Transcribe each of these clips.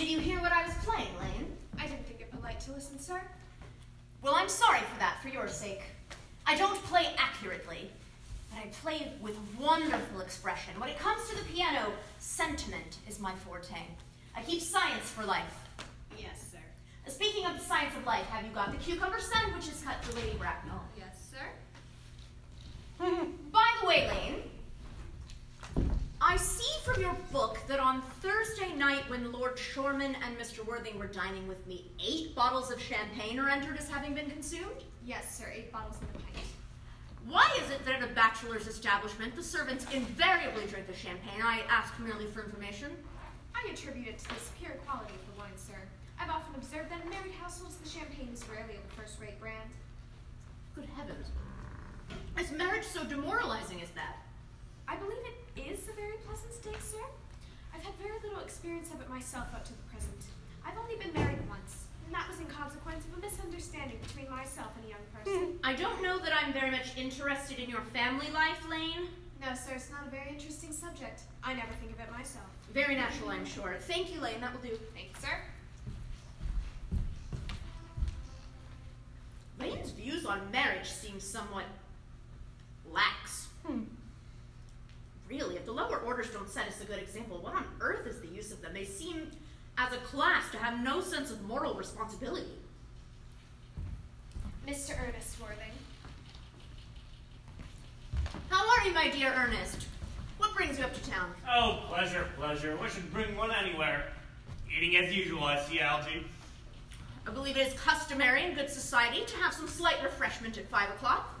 Did you hear what I was playing, Lane? I didn't think it polite to listen, sir. Well, I'm sorry for that, for your sake. I don't play accurately, but I play with wonderful expression. When it comes to the piano, sentiment is my forte. I keep science for life. Yes, sir. Speaking of the science of life, have you got the cucumber sandwiches cut for Lady Bracknell? Yes, sir. By the way, Lane, from your book that on Thursday night when Lord Shoreman and Mr. Worthing were dining with me, eight bottles of champagne are entered as having been consumed? Yes, sir. Eight bottles and a pint. Why is it that at a bachelor's establishment the servants invariably drink the champagne? I ask merely for information. I attribute it to the superior quality of the wine, sir. I've often observed that in married households the champagne is rarely of a first-rate brand. Good heavens. Is marriage so demoralizing as that? I believe it is a very pleasant state, sir. I've had very little experience of it myself up to the present. I've only been married once, and that was in consequence of a misunderstanding between myself and a young person. I don't know that I'm very much interested in your family life, Lane. no, sir, it's not a very interesting subject. I never think of it myself. Very natural, I'm sure. Thank you, Lane. That will do. Thank you, sir. Lane's views on marriage seem somewhat lax. Hmm. Really, if the lower orders don't set us a good example, what on earth is the use of them? They seem, as a class, to have no sense of moral responsibility. Mr. Ernest Worthing. How are you, my dear Ernest? What brings you up to town? Oh, pleasure, pleasure. What should bring one anywhere? Eating as usual, I see, Algy. I believe it is customary in good society to have some slight refreshment at five o'clock.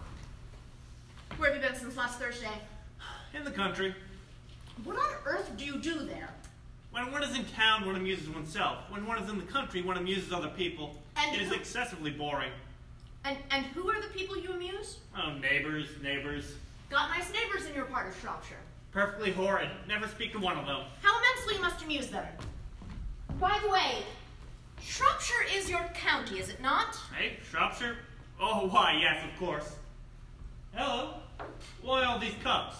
Where have you been since last Thursday? In the country. What on earth do you do there? When one is in town, one amuses oneself. When one is in the country, one amuses other people. And it is who- excessively boring. And and who are the people you amuse? Oh, neighbors, neighbors. Got nice neighbors in your part of Shropshire. Perfectly horrid. Never speak to one of them. How immensely you must amuse them. By the way, Shropshire is your county, is it not? Hey, Shropshire? Oh, why, yes, of course. Hello? Why all these cups?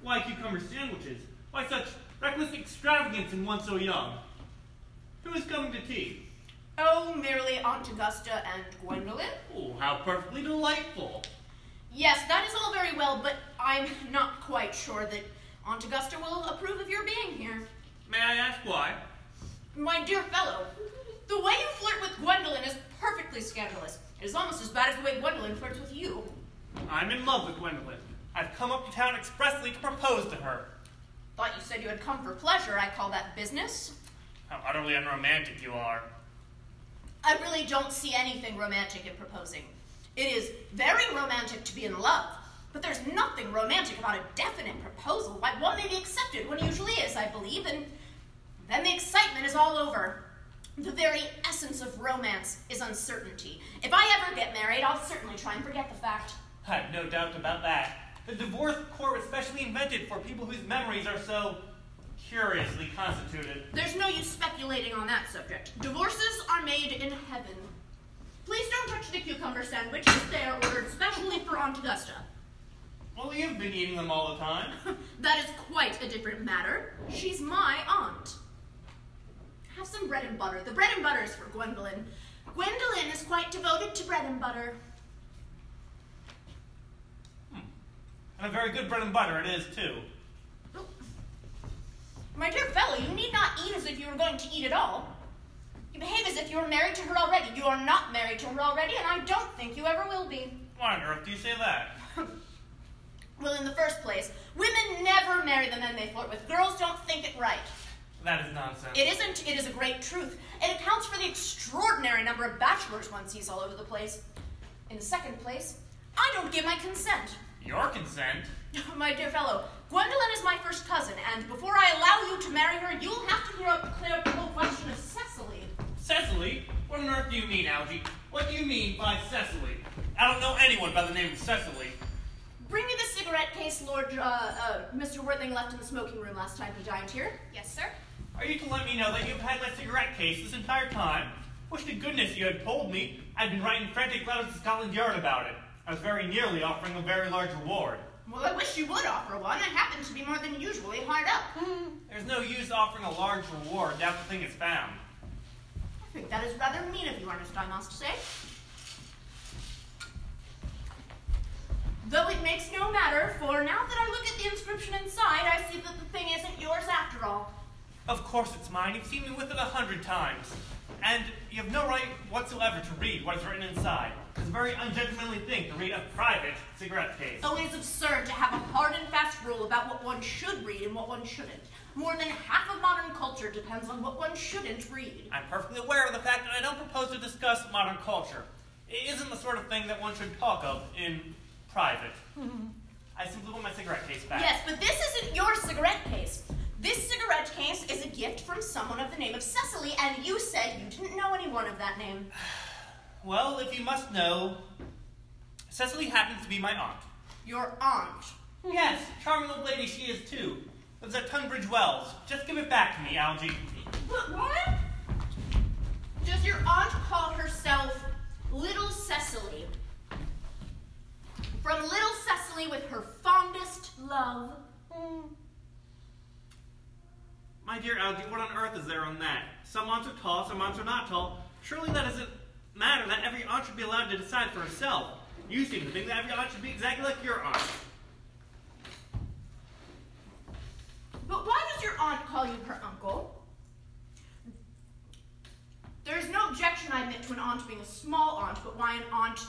Why cucumber sandwiches? Why such reckless extravagance in one so young? Who is coming to tea? Oh, merely Aunt Augusta and Gwendolyn. Oh, how perfectly delightful. Yes, that is all very well, but I'm not quite sure that Aunt Augusta will approve of your being here. May I ask why? My dear fellow, the way you flirt with Gwendolyn is perfectly scandalous. It is almost as bad as the way Gwendolyn flirts with you. I'm in love with Gwendolyn. I've come up to town expressly to propose to her. Thought you said you had come for pleasure. I call that business. How utterly unromantic you are. I really don't see anything romantic in proposing. It is very romantic to be in love, but there's nothing romantic about a definite proposal. Why, one may be accepted when it usually is, I believe, and then the excitement is all over. The very essence of romance is uncertainty. If I ever get married, I'll certainly try and forget the fact. I've no doubt about that. The divorce court was specially invented for people whose memories are so curiously constituted. There's no use speculating on that subject. Divorces are made in heaven. Please don't touch the cucumber sandwiches. They are ordered specially for Aunt Augusta. Well, you've been eating them all the time. that is quite a different matter. She's my aunt. Have some bread and butter. The bread and butter is for Gwendolyn. Gwendolyn is quite devoted to bread and butter. And a very good bread and butter it is, too. My dear fellow, you need not eat as if you were going to eat at all. You behave as if you were married to her already. You are not married to her already, and I don't think you ever will be. Why on earth do you say that? well, in the first place, women never marry the men they flirt with. Girls don't think it right. That is nonsense. It isn't. It is a great truth. It accounts for the extraordinary number of bachelors one sees all over the place. In the second place, I don't give my consent. Your consent? my dear fellow, Gwendolyn is my first cousin, and before I allow you to marry her, you'll have to clear up, clear up the whole question of Cecily. Cecily? What on earth do you mean, Algie? What do you mean by Cecily? I don't know anyone by the name of Cecily. Bring me the cigarette case Lord uh, uh, Mr. Worthing left in the smoking room last time he dined here. Yes, sir. Are you to let me know that you've had my cigarette case this entire time? Wish to goodness you had told me. I'd been writing frantic letters to Scotland Yard about it. I was very nearly offering a very large reward. Well, I wish you would offer one. I happen to be more than usually hard up. There's no use offering a large reward now the thing is found. I think that is rather mean of you, Ernest, I must say. Though it makes no matter, for now that I look at the inscription inside, I see that the thing isn't yours after all. Of course it's mine. You've seen me with it a hundred times. And you have no right whatsoever to read what is written inside. It's a very ungentlemanly thing to read a private cigarette case. Oh, it is absurd to have a hard and fast rule about what one should read and what one shouldn't. More than half of modern culture depends on what one shouldn't read. I'm perfectly aware of the fact that I don't propose to discuss modern culture. It isn't the sort of thing that one should talk of in private. I simply want my cigarette case back. Yes, but this isn't your cigarette case. This cigarette case is a gift from someone of the name of Cecily, and you said you didn't know anyone of that name. Well, if you must know, Cecily happens to be my aunt. Your aunt. Yes, charming old lady she is too. Lives at Tunbridge Wells. Just give it back to me, Algie. But what? Does your aunt call herself Little Cecily? From Little Cecily with her fondest love. Hmm. My dear Algie, what on earth is there on that? Some aunts are tall, some aunts are not tall. Surely that doesn't matter. That every aunt should be allowed to decide for herself. You seem to think that every aunt should be exactly like your aunt. But why does your aunt call you her uncle? There's no objection, I admit, to an aunt being a small aunt, but why an aunt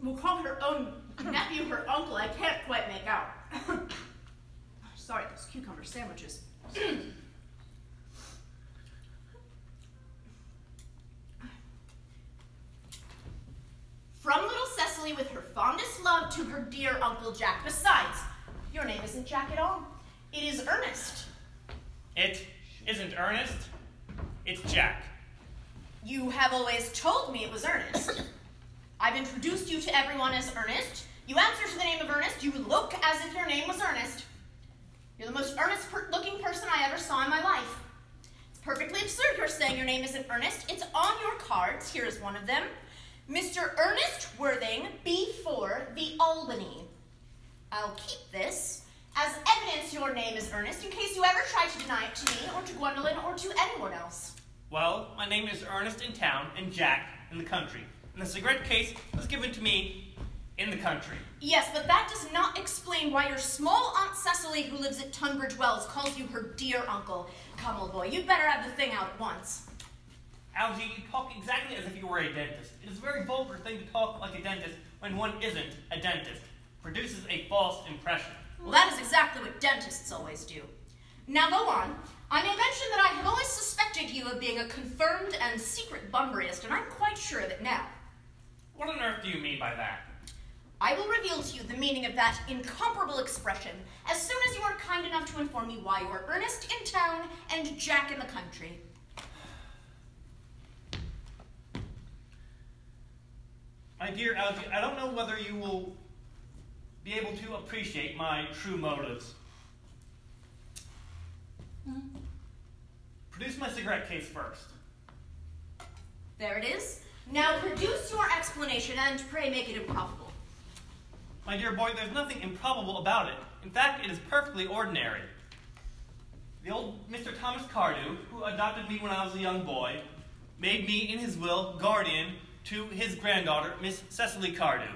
will call her own nephew her uncle, I can't quite make out. Sorry, those cucumber sandwiches. From little Cecily with her fondest love to her dear Uncle Jack. Besides, your name isn't Jack at all. It is Ernest. It isn't Ernest. It's Jack. You have always told me it was Ernest. I've introduced you to everyone as Ernest. You answer to the name of Ernest. You look as if your name was Ernest. You're the most earnest per- looking person I ever saw in my life. It's perfectly absurd you're saying your name isn't Ernest. It's on your cards. Here is one of them Mr. Ernest Worthing, B4, the Albany. I'll keep this as evidence your name is Ernest in case you ever try to deny it to me or to Gwendolyn or to anyone else. Well, my name is Ernest in town and Jack in the country. And the cigarette case was given to me in the country. Yes, but that does not explain why your small Aunt Cecily, who lives at Tunbridge Wells, calls you her dear uncle. Come, old boy, you'd better have the thing out at once. Algie, you talk exactly as if you were a dentist. It is a very vulgar thing to talk like a dentist when one isn't a dentist. Produces a false impression. Well, that is exactly what dentists always do. Now go on. I may mention that I have always suspected you of being a confirmed and secret Bunburyist, and I'm quite sure of it now. What on earth do you mean by that? I will reveal to you the meaning of that incomparable expression as soon as you are kind enough to inform me why you are Ernest in town and Jack in the country. My dear Algie, I don't know whether you will be able to appreciate my true motives. Hmm? Produce my cigarette case first. There it is. Now produce your explanation and pray make it improbable. My dear boy, there's nothing improbable about it. In fact, it is perfectly ordinary. The old Mr. Thomas Cardew, who adopted me when I was a young boy, made me, in his will, guardian to his granddaughter, Miss Cecily Cardew.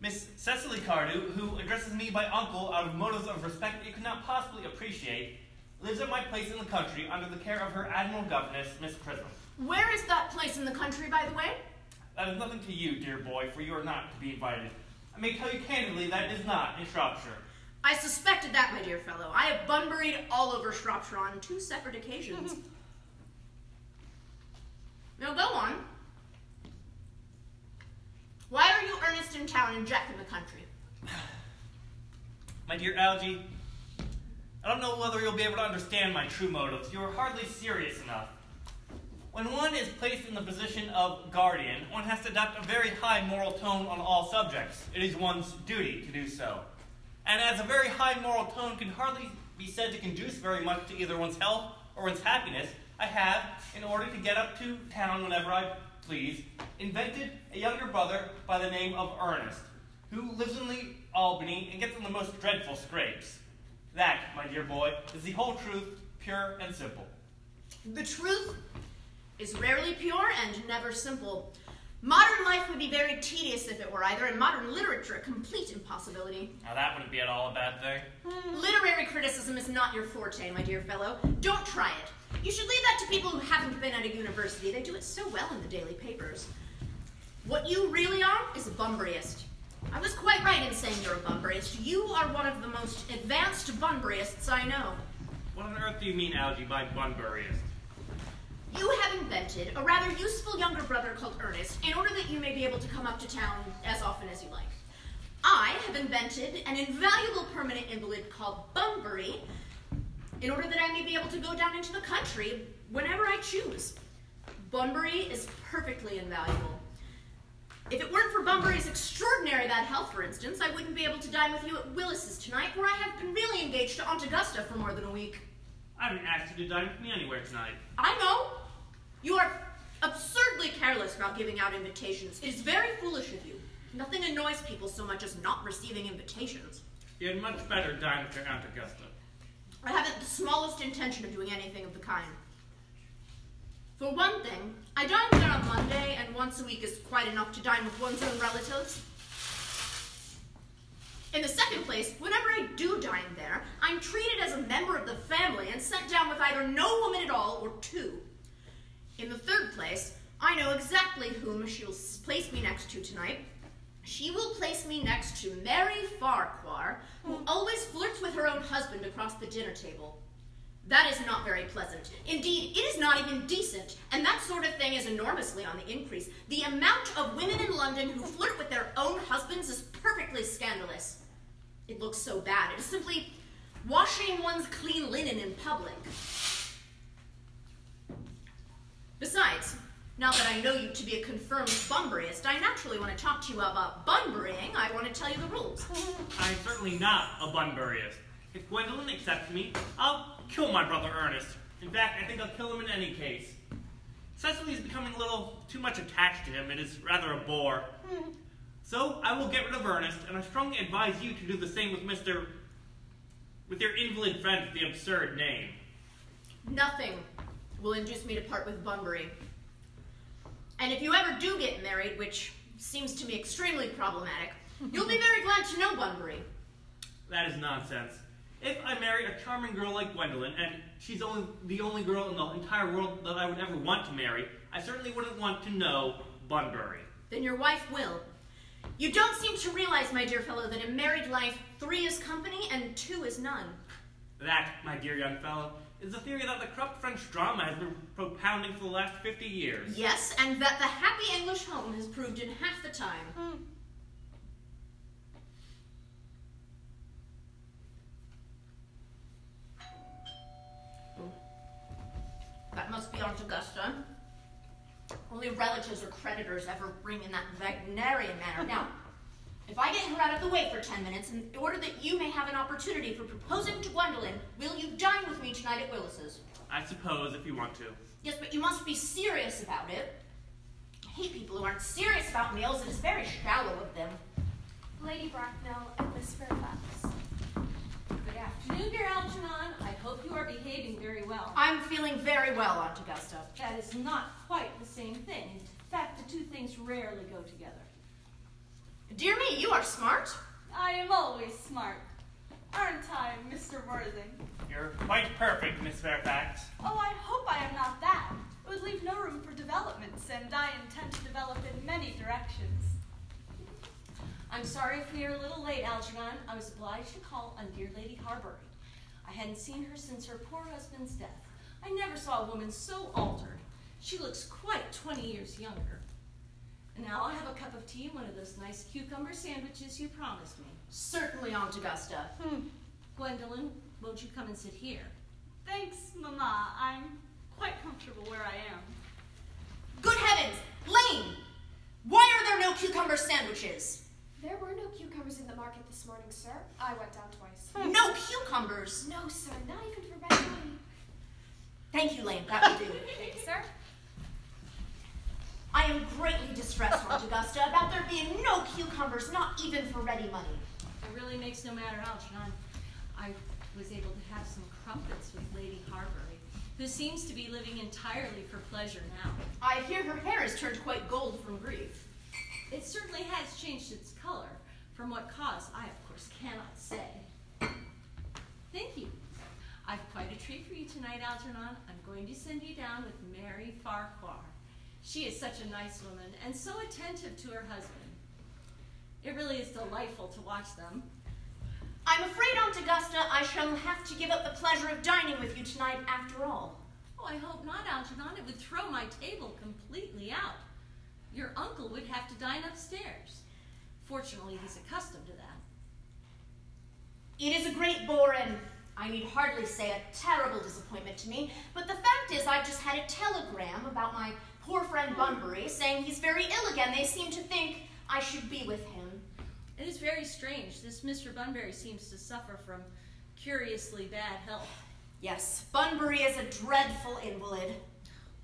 Miss Cecily Cardew, who addresses me by uncle out of motives of respect you could not possibly appreciate, lives at my place in the country under the care of her admiral governess, Miss Prism. Where is that place in the country, by the way? That is nothing to you, dear boy, for you are not to be invited. I may tell you candidly that it is not in Shropshire. I suspected that, my dear fellow. I have bunburied all over Shropshire on two separate occasions. now go on. Why are you Ernest in town and Jack in the country? My dear Algie, I don't know whether you'll be able to understand my true motives. You are hardly serious enough. When one is placed in the position of guardian, one has to adopt a very high moral tone on all subjects. It is one's duty to do so. And as a very high moral tone can hardly be said to conduce very much to either one's health or one's happiness, I have, in order to get up to town whenever I please, invented a younger brother by the name of Ernest. who lives in the Albany and gets in the most dreadful scrapes. That, my dear boy, is the whole truth, pure and simple. The truth is rarely pure and never simple. Modern life would be very tedious if it were either, and modern literature a complete impossibility. Now that wouldn't be at all a bad thing. Literary criticism is not your forte, my dear fellow. Don't try it. You should leave that to people who haven't been at a university. They do it so well in the daily papers. What you really are is a Bunburyist. I was quite right in saying you're a Bunburyist. You are one of the most advanced Bunburyists I know. What on earth do you mean, Algie, by Bunburyist? You have invented a rather useful younger brother called Ernest in order that you may be able to come up to town as often as you like. I have invented an invaluable permanent invalid called Bunbury in order that I may be able to go down into the country whenever I choose. Bunbury is perfectly invaluable. If it weren't for Bunbury's extraordinary bad health, for instance, I wouldn't be able to dine with you at Willis's tonight, where I have been really engaged to Aunt Augusta for more than a week. I haven't asked you to dine with me anywhere tonight. I know. You are absurdly careless about giving out invitations. It is very foolish of you. Nothing annoys people so much as not receiving invitations. You had much better dine with your Aunt Augusta. I haven't the smallest intention of doing anything of the kind. For one thing, I dine there on Monday, and once a week is quite enough to dine with one's own relatives. In the second place, whenever I do dine there, I'm treated as a member of the family and sent down with either no woman at all or two. In the third place, I know exactly whom she'll place me next to tonight. She will place me next to Mary Farquhar, who hmm. always flirts with her own husband across the dinner table. That is not very pleasant. Indeed, it is not even decent, and that sort of thing is enormously on the increase. The amount of women in London who flirt with their own husbands is perfectly scandalous. It looks so bad. It is simply washing one's clean linen in public. Besides, now that I know you to be a confirmed Bunburyist, I naturally want to talk to you about Bunburying. I want to tell you the rules. I'm certainly not a Bunburyist. If Gwendolyn accepts me, I'll kill my brother Ernest. In fact, I think I'll kill him in any case. Cecily is becoming a little too much attached to him. It is rather a bore. So I will get rid of Ernest, and I strongly advise you to do the same with Mr. with your invalid friend with the absurd name. Nothing will induce me to part with Bunbury. And if you ever do get married, which seems to me extremely problematic, you'll be very glad to know Bunbury. That is nonsense. If I marry a charming girl like Gwendolyn, and she's only the only girl in the entire world that I would ever want to marry, I certainly wouldn't want to know Bunbury. Then your wife will. You don't seem to realize, my dear fellow, that in married life, three is company and two is none. That, my dear young fellow, is the theory that the corrupt French drama has been propounding for the last 50 years. Yes, and that the happy English home has proved in half the time. Hmm. Oh. That must be Aunt Augusta. Only relatives or creditors ever ring in that Wagnerian manner. Now, if I get her out of the way for ten minutes, in order that you may have an opportunity for proposing to Gwendolyn, will you dine with me tonight at Willis's? I suppose, if you want to. Yes, but you must be serious about it. I hate people who aren't serious about meals. It is very shallow of them. Lady Bracknell and Miss Fairfax. Good afternoon, dear Algernon. I hope you are behaving very well. I'm feeling very well, Aunt Augusta. That is not quite the same thing. In fact, the two things rarely go together. Dear me, you are smart. I am always smart. Aren't I, Mr. Worthing? You're quite perfect, Miss Fairfax. Oh, I hope I am not that. It would leave no room for developments, and I intend to develop in many directions. I'm sorry if we are a little late, Algernon. I was obliged to call on dear Lady Harbury. I hadn't seen her since her poor husband's death. I never saw a woman so altered. She looks quite 20 years younger. And now I'll have a cup of tea and one of those nice cucumber sandwiches you promised me. Certainly, Aunt Augusta. Hmm. Gwendolyn, won't you come and sit here? Thanks, Mama. I'm quite comfortable where I am. Good heavens! Lane! Why are there no cucumber sandwiches? There were no cucumbers in the market this morning, sir. I went down twice. Hmm. No cucumbers! No, sir, not even for bad. Thank you, Lane. That will do. Thank you, sir. I am greatly distressed, Aunt Augusta, about there being no cucumbers, not even for ready money. It really makes no matter, Algernon. I was able to have some crumpets with Lady Harbury, who seems to be living entirely for pleasure now. I hear her hair has turned quite gold from grief. It certainly has changed its color. From what cause, I of course cannot say. Thank you. I've quite a treat for you tonight, Algernon. I'm going to send you down with Mary Farquhar. She is such a nice woman and so attentive to her husband. It really is delightful to watch them. I'm afraid, Aunt Augusta, I shall have to give up the pleasure of dining with you tonight after all. Oh, I hope not, Algernon. It would throw my table completely out. Your uncle would have to dine upstairs. Fortunately, he's accustomed to that. It is a great bore and I need hardly say a terrible disappointment to me, but the fact is I've just had a telegram about my poor friend Bunbury saying he's very ill again. They seem to think I should be with him. It is very strange. This Mr. Bunbury seems to suffer from curiously bad health. Yes, Bunbury is a dreadful invalid.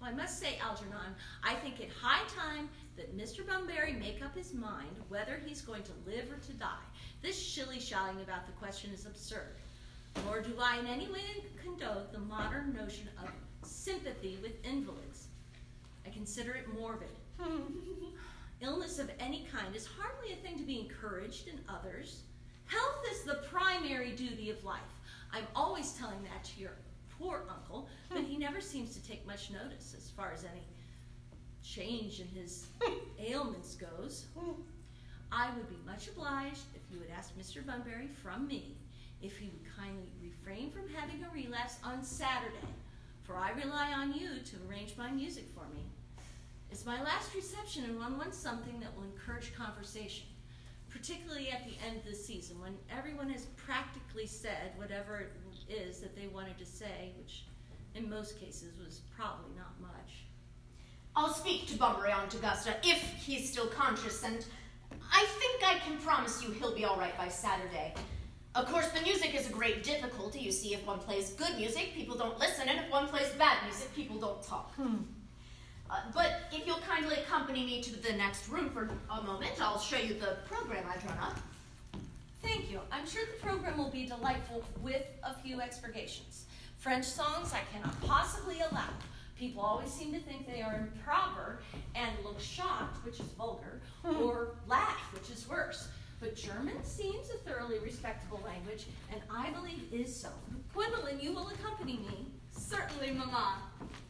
Well, I must say, Algernon, I think it high time that Mr. Bunbury make up his mind whether he's going to live or to die. This shilly-shallying about the question is absurd. Nor do I in any way condone the modern notion of sympathy with invalids. I consider it morbid. Illness of any kind is hardly a thing to be encouraged in others. Health is the primary duty of life. I'm always telling that to your poor uncle, but he never seems to take much notice as far as any change in his ailments goes. I would be much obliged if you would ask Mr. Bunbury from me if he would kindly refrain from having a relapse on Saturday, for I rely on you to arrange my music for me. It's my last reception, and one wants something that will encourage conversation, particularly at the end of the season when everyone has practically said whatever it is that they wanted to say, which in most cases was probably not much. I'll speak to Bunbury, Aunt Augusta, if he's still conscious, and I think I can promise you he'll be all right by Saturday. Of course, the music is a great difficulty. You see, if one plays good music, people don't listen, and if one plays bad music, people don't talk. Hmm. Uh, but if you'll kindly accompany me to the next room for a moment, I'll show you the program I've drawn up. Thank you. I'm sure the program will be delightful with a few expurgations. French songs I cannot possibly allow. People always seem to think they are improper and look shocked, which is vulgar, hmm. or laugh, which is worse. But German seems a thoroughly respectable language, and I believe is so. Gwendolyn, you will accompany me. Certainly, Mamma.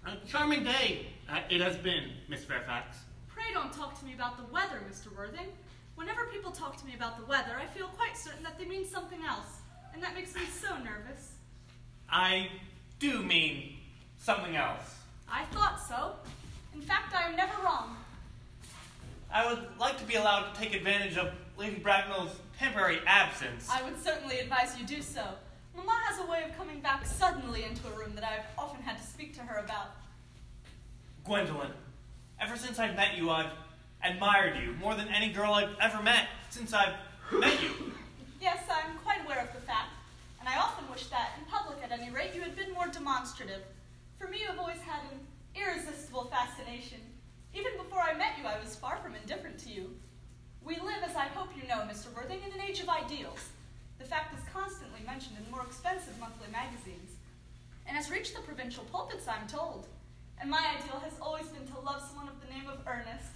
A charming day uh, it has been, Miss Fairfax. Pray don't talk to me about the weather, Mr. Worthing. Whenever people talk to me about the weather, I feel quite certain that they mean something else, and that makes me so nervous. I do mean something else. I thought so. In fact, I am never wrong. I would like to be allowed to take advantage of Lady Bracknell's temporary absence. I would certainly advise you do so. Mamma has a way of coming back suddenly into a room that I've often had to speak to her about. Gwendolyn, ever since I've met you, I've admired you more than any girl I've ever met since I've met you. Yes, I'm quite aware of the fact, and I often wish that, in public at any rate, you had been more demonstrative. For me, you have always had an irresistible fascination. Even before I met you, I was far from indifferent to you. We live, as I hope you know, Mr. Worthing, in an age of ideals. The fact is constantly mentioned in more expensive monthly magazines, and has reached the provincial pulpits, I'm told. And my ideal has always been to love someone of the name of Ernest.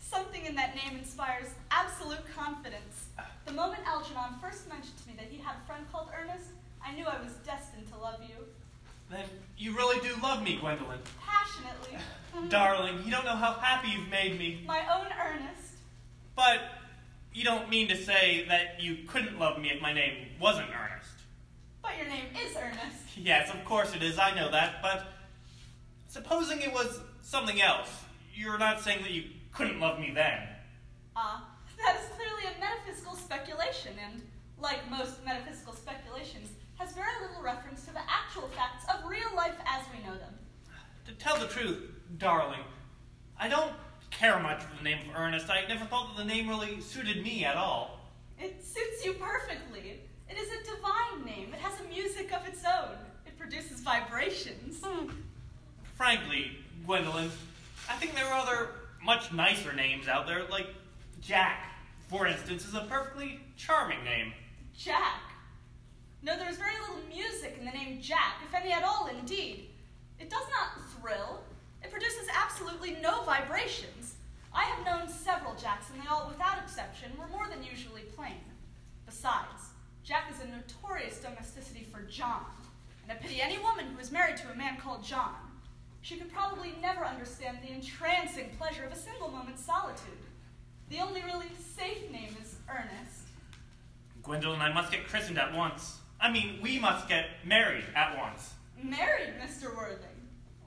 Something in that name inspires absolute confidence. The moment Algernon first mentioned to me that he had a friend called Ernest, I knew I was destined to love you. Then you really do love me, Gwendolyn. Passionately. Darling, you don't know how happy you've made me. My own Ernest. But you don't mean to say that you couldn't love me if my name wasn't Ernest. But your name is Ernest. Yes, of course it is. I know that. But supposing it was something else, you're not saying that you couldn't love me then. Ah, uh, that is clearly a metaphysical speculation, and like most metaphysical speculations, has very little reference to the actual facts of real life as we know them. To tell the truth, darling, I don't care much for the name of Ernest. I never thought that the name really suited me at all. It suits you perfectly. It is a divine name. It has a music of its own. It produces vibrations. Hmm. Frankly, Gwendolyn, I think there are other much nicer names out there, like Jack, for instance, is a perfectly charming name. Jack. No, there is very little music in the name Jack, if any at all, indeed. It does not thrill. It produces absolutely no vibrations. I have known several Jacks, and they all, without exception, were more than usually plain. Besides, Jack is a notorious domesticity for John, and I pity any woman who is married to a man called John. She could probably never understand the entrancing pleasure of a single moment's solitude. The only really safe name is Ernest. Gwendolyn, and I must get christened at once. I mean, we must get married at once. Married, Mr. Worthing.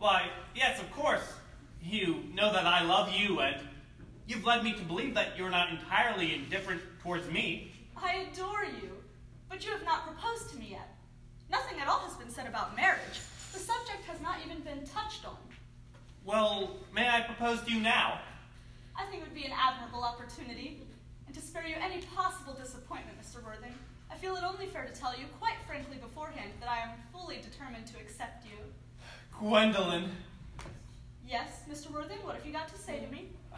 Why, yes, of course. You know that I love you, and you've led me to believe that you're not entirely indifferent towards me. I adore you, but you have not proposed to me yet. Nothing at all has been said about marriage. The subject has not even been touched on. Well, may I propose to you now? I think it would be an admirable opportunity. And to spare you any possible disappointment, Mr. Worthing, I feel it only fair to tell you quite frankly beforehand that I am fully determined to accept you. Gwendolyn, Yes, Mr. Worthing, what have you got to say to me? Oh,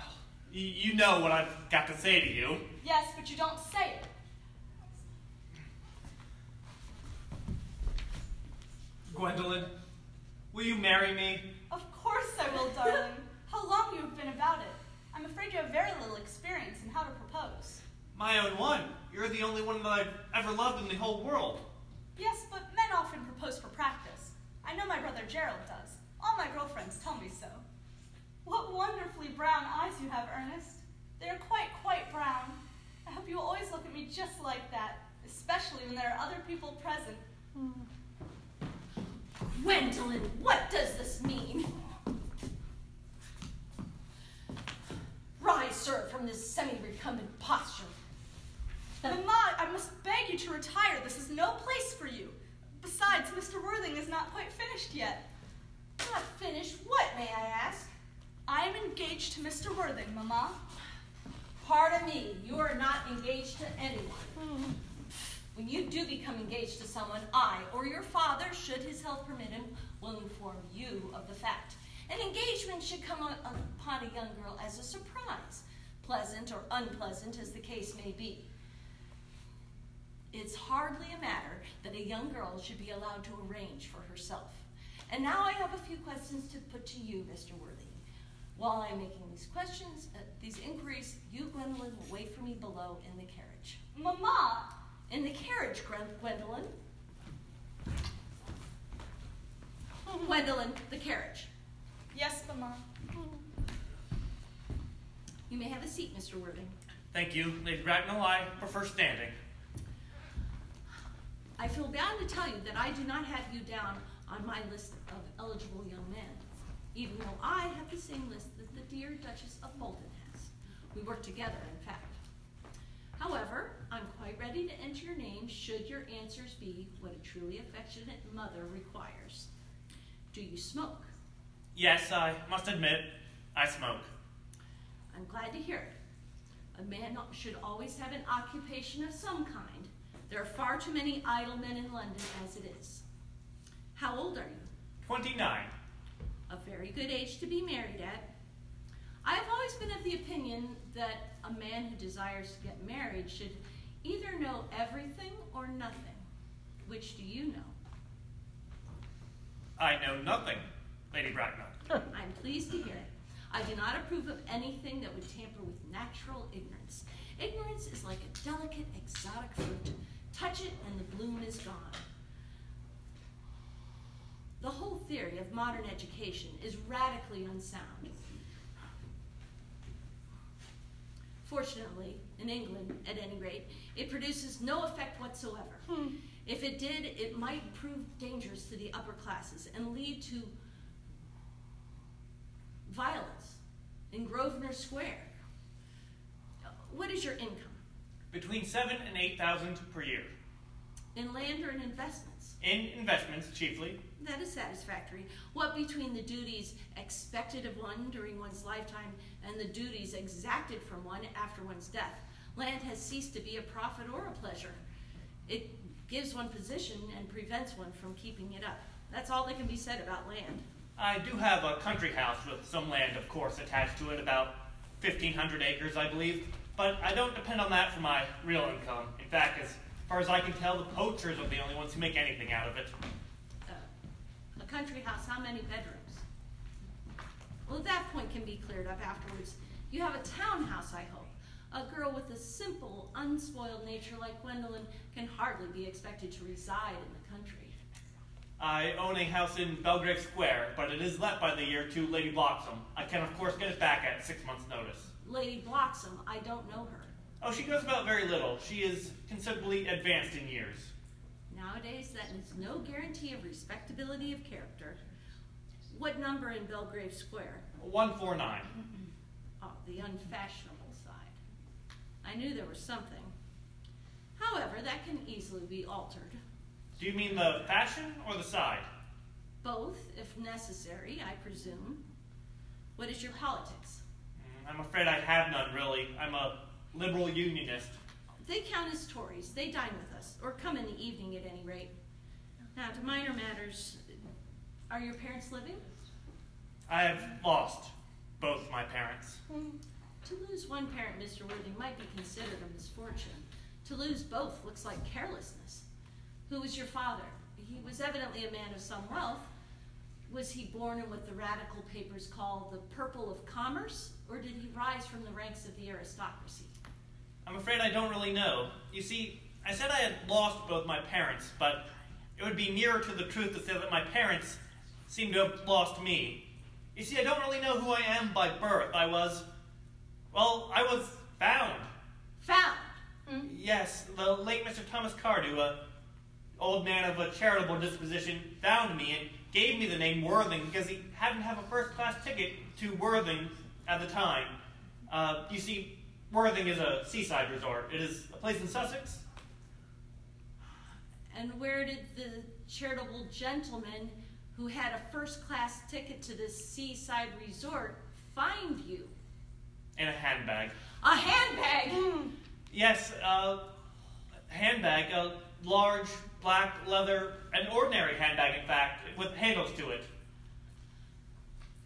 you know what I've got to say to you. Yes, but you don't say it. Gwendolyn, will you marry me? Of course I will, darling. How long you have been about it. I'm afraid you have very little experience in how to propose. My own one. You're the only one that I've ever loved in the whole world. Yes, but men often propose for practice. I know my brother Gerald does. All my girlfriends tell me so. What wonderfully brown eyes you have, Ernest. They are quite, quite brown. I hope you will always look at me just like that, especially when there are other people present. Hmm. Gwendolyn, what does this mean? Rise, sir, from this semi-recumbent posture. Mamma, I must beg you to retire. This is no place for you. Besides, Mr. Worthing is not quite finished yet. Not finished what, may I ask? I am engaged to Mr. Worthing, Mamma. Pardon me, you are not engaged to anyone. When you do become engaged to someone, I or your father, should his health permit him, will inform you of the fact. An engagement should come upon a young girl as a surprise, pleasant or unpleasant as the case may be. It's hardly a matter that a young girl should be allowed to arrange for herself. And now I have a few questions to put to you, Mr. Worthing. While I'm making these questions, uh, these inquiries, you, Gwendolyn, will wait for me below in the carriage. Mamma, In the carriage, Gwen- Gwendolyn. Gwendolyn, the carriage. yes, Mamma. You may have a seat, Mr. Worthing. Thank you, Lady Bracknell. I prefer standing. I feel bound to tell you that I do not have you down on my list of eligible young men, even though I have the same list that the dear Duchess of Bolton has. We work together, in fact. However, I'm quite ready to enter your name should your answers be what a truly affectionate mother requires. Do you smoke? Yes, I must admit, I smoke. I'm glad to hear it. A man should always have an occupation of some kind. There are far too many idle men in London as it is. How old are you? 29. A very good age to be married at. I have always been of the opinion that a man who desires to get married should either know everything or nothing. Which do you know? I know nothing, Lady Bracknell. I'm pleased to hear it. I do not approve of anything that would tamper with natural ignorance. Ignorance is like a delicate, exotic fruit. Touch it and the bloom is gone. The whole theory of modern education is radically unsound. Fortunately, in England, at any rate, it produces no effect whatsoever. Hmm. If it did, it might prove dangerous to the upper classes and lead to violence in Grosvenor Square. What is your income? Between seven and eight thousand per year. In land or in investments? In investments, chiefly. That is satisfactory. What between the duties expected of one during one's lifetime and the duties exacted from one after one's death? Land has ceased to be a profit or a pleasure. It gives one position and prevents one from keeping it up. That's all that can be said about land. I do have a country house with some land, of course, attached to it, about 1,500 acres, I believe. But I don't depend on that for my real income. In fact, as far as I can tell, the poachers are the only ones who make anything out of it. Uh, a country house, how many bedrooms? Well, that point can be cleared up afterwards. You have a townhouse, I hope. A girl with a simple, unspoiled nature like Gwendolyn can hardly be expected to reside in the country. I own a house in Belgrave Square, but it is let by the year to Lady Bloxham. I can, of course, get it back at six months' notice. Lady Bloxham, I don't know her. Oh, she goes about very little. She is considerably advanced in years. Nowadays, that is no guarantee of respectability of character. What number in Belgrave Square? 149. Mm-hmm. Oh, the unfashionable side. I knew there was something. However, that can easily be altered. Do you mean the fashion or the side? Both, if necessary, I presume. What is your politics? Mm, I'm afraid I have none, really. I'm a liberal unionist. They count as Tories. They dine with us, or come in the evening at any rate. Now, to minor matters, are your parents living? I have lost both my parents. To lose one parent, Mr. Worthing, might be considered a misfortune. To lose both looks like carelessness. Who was your father? He was evidently a man of some wealth. Was he born in what the radical papers call the purple of commerce, or did he rise from the ranks of the aristocracy? I'm afraid I don't really know. You see, I said I had lost both my parents, but it would be nearer to the truth to say that my parents seem to have lost me. You see, I don't really know who I am by birth. I was, well, I was found. Found. Hmm? Yes, the late Mr. Thomas Cardew, a old man of a charitable disposition, found me and gave me the name Worthing because he happened to have a first-class ticket to Worthing at the time. Uh, you see, Worthing is a seaside resort. It is a place in Sussex. And where did the charitable gentleman who had a first class ticket to this seaside resort find you? In a handbag. A handbag! Yes, uh, handbag, a large black leather, an ordinary handbag, in fact, with handles to it.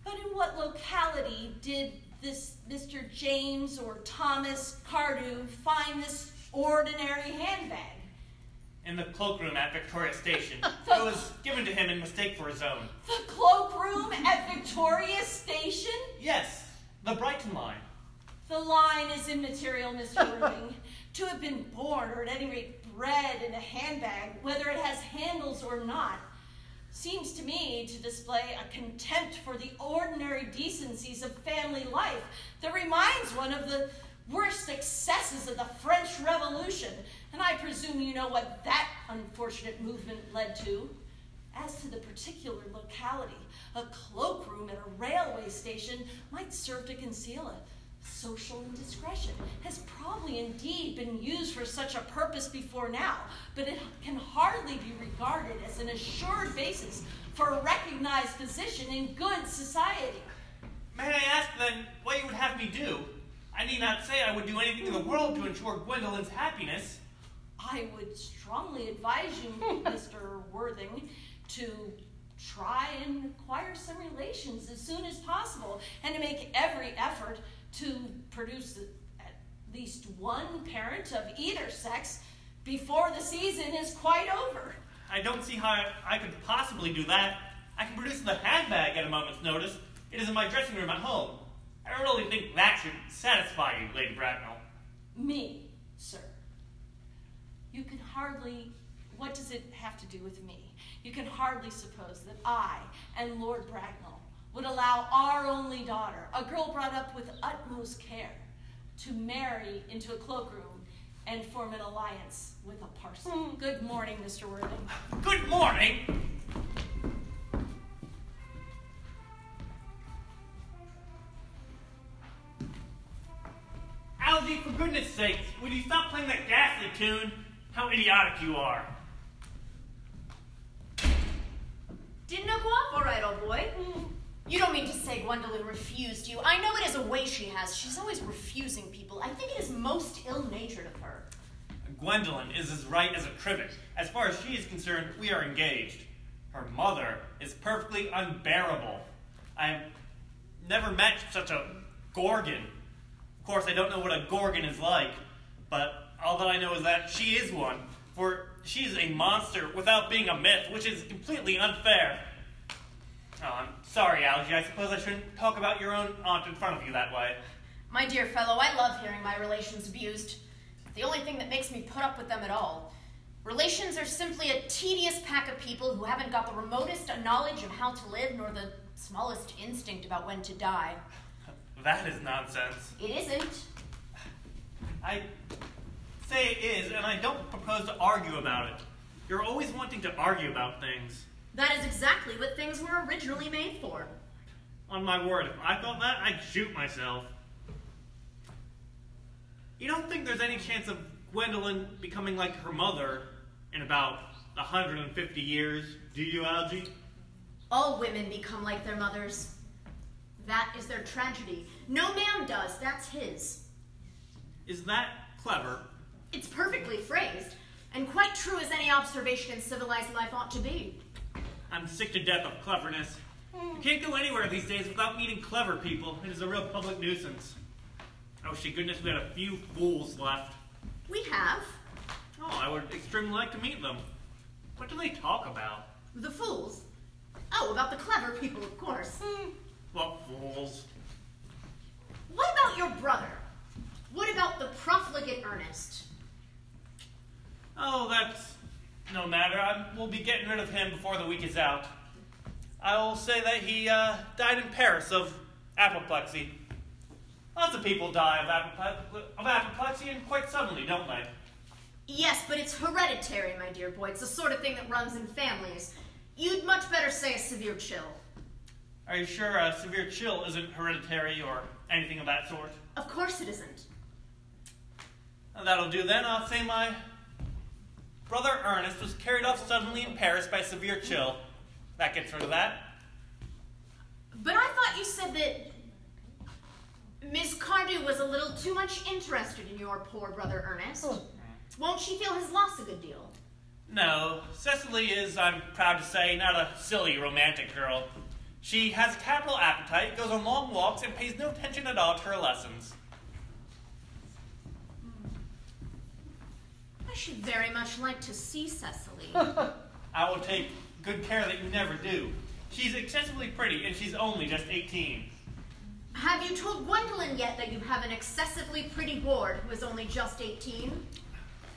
But in what locality did this Mr. James or Thomas Cardew find this ordinary handbag? In the cloakroom at Victoria Station. it was given to him in mistake for his own. The cloakroom at Victoria Station? Yes, the Brighton line. The line is immaterial, Mr. Worthing. to have been born, or at any rate bred in a handbag, whether it has handles or not, seems to me to display a contempt for the ordinary decencies of family life that reminds one of the worst excesses of the French Revolution. And I presume you know what that unfortunate movement led to. As to the particular locality, a cloakroom at a railway station might serve to conceal a social indiscretion has probably indeed been used for such a purpose before now, but it can hardly be regarded as an assured basis for a recognized position in good society. May I ask then what you would have me do? I need not say I would do anything in the world to ensure Gwendolyn's happiness. I would strongly advise you, Mr. Worthing, to try and acquire some relations as soon as possible and to make every effort to produce at least one parent of either sex before the season is quite over. I don't see how I could possibly do that. I can produce the handbag at a moment's notice. It is in my dressing room at home. I don't really think that should satisfy you, Lady Bracknell. Me, sir. You can hardly. What does it have to do with me? You can hardly suppose that I and Lord Bracknell would allow our only daughter, a girl brought up with utmost care, to marry into a cloakroom and form an alliance with a parson. Mm-hmm. Good morning, Mr. Worthing. Good morning! Algie, for goodness sakes, would you stop playing that ghastly tune? How idiotic you are. Didn't it go off all right, old boy? Mm. You don't mean to say Gwendolyn refused you. I know it is a way she has. She's always refusing people. I think it is most ill-natured of her. Gwendolyn is as right as a trivet. As far as she is concerned, we are engaged. Her mother is perfectly unbearable. I have never met such a gorgon. Of course, I don't know what a Gorgon is like, but all that I know is that she is one, for she is a monster without being a myth, which is completely unfair. Oh, I'm sorry, Algie. I suppose I shouldn't talk about your own aunt in front of you that way. My dear fellow, I love hearing my relations abused. It's the only thing that makes me put up with them at all. Relations are simply a tedious pack of people who haven't got the remotest knowledge of how to live nor the smallest instinct about when to die. That is nonsense. It isn't. I say it is, and I don't propose to argue about it. You're always wanting to argue about things. That is exactly what things were originally made for. On my word, if I thought that, I'd shoot myself. You don't think there's any chance of Gwendolyn becoming like her mother in about 150 years, do you, Algie? All women become like their mothers. That is their tragedy. No man does, that's his. Is that clever? It's perfectly phrased, and quite true as any observation in civilized life ought to be. I'm sick to death of cleverness. You can't go anywhere these days without meeting clever people. It is a real public nuisance. Oh, to goodness we had a few fools left. We have. Oh, I would extremely like to meet them. What do they talk about? The fools. Oh, about the clever people, of course. Hmm. What fools? What about your brother? What about the profligate Ernest? Oh, that's no matter. I will be getting rid of him before the week is out. I will say that he uh, died in Paris of apoplexy. Lots of people die of, apople- of apoplexy and quite suddenly, don't they? Yes, but it's hereditary, my dear boy. It's the sort of thing that runs in families. You'd much better say a severe chill. Are you sure a severe chill isn't hereditary or anything of that sort? Of course it isn't. That'll do then. I'll say my brother Ernest was carried off suddenly in Paris by a severe chill. That gets rid of that. But I thought you said that Miss Cardew was a little too much interested in your poor brother Ernest. Won't she feel his loss a good deal? No, Cecily is, I'm proud to say, not a silly romantic girl. She has a capital appetite, goes on long walks, and pays no attention at all to her lessons. I should very much like to see Cecily. I will take good care that you never do. She's excessively pretty, and she's only just 18. have you told Gwendolyn yet that you have an excessively pretty ward who is only just 18?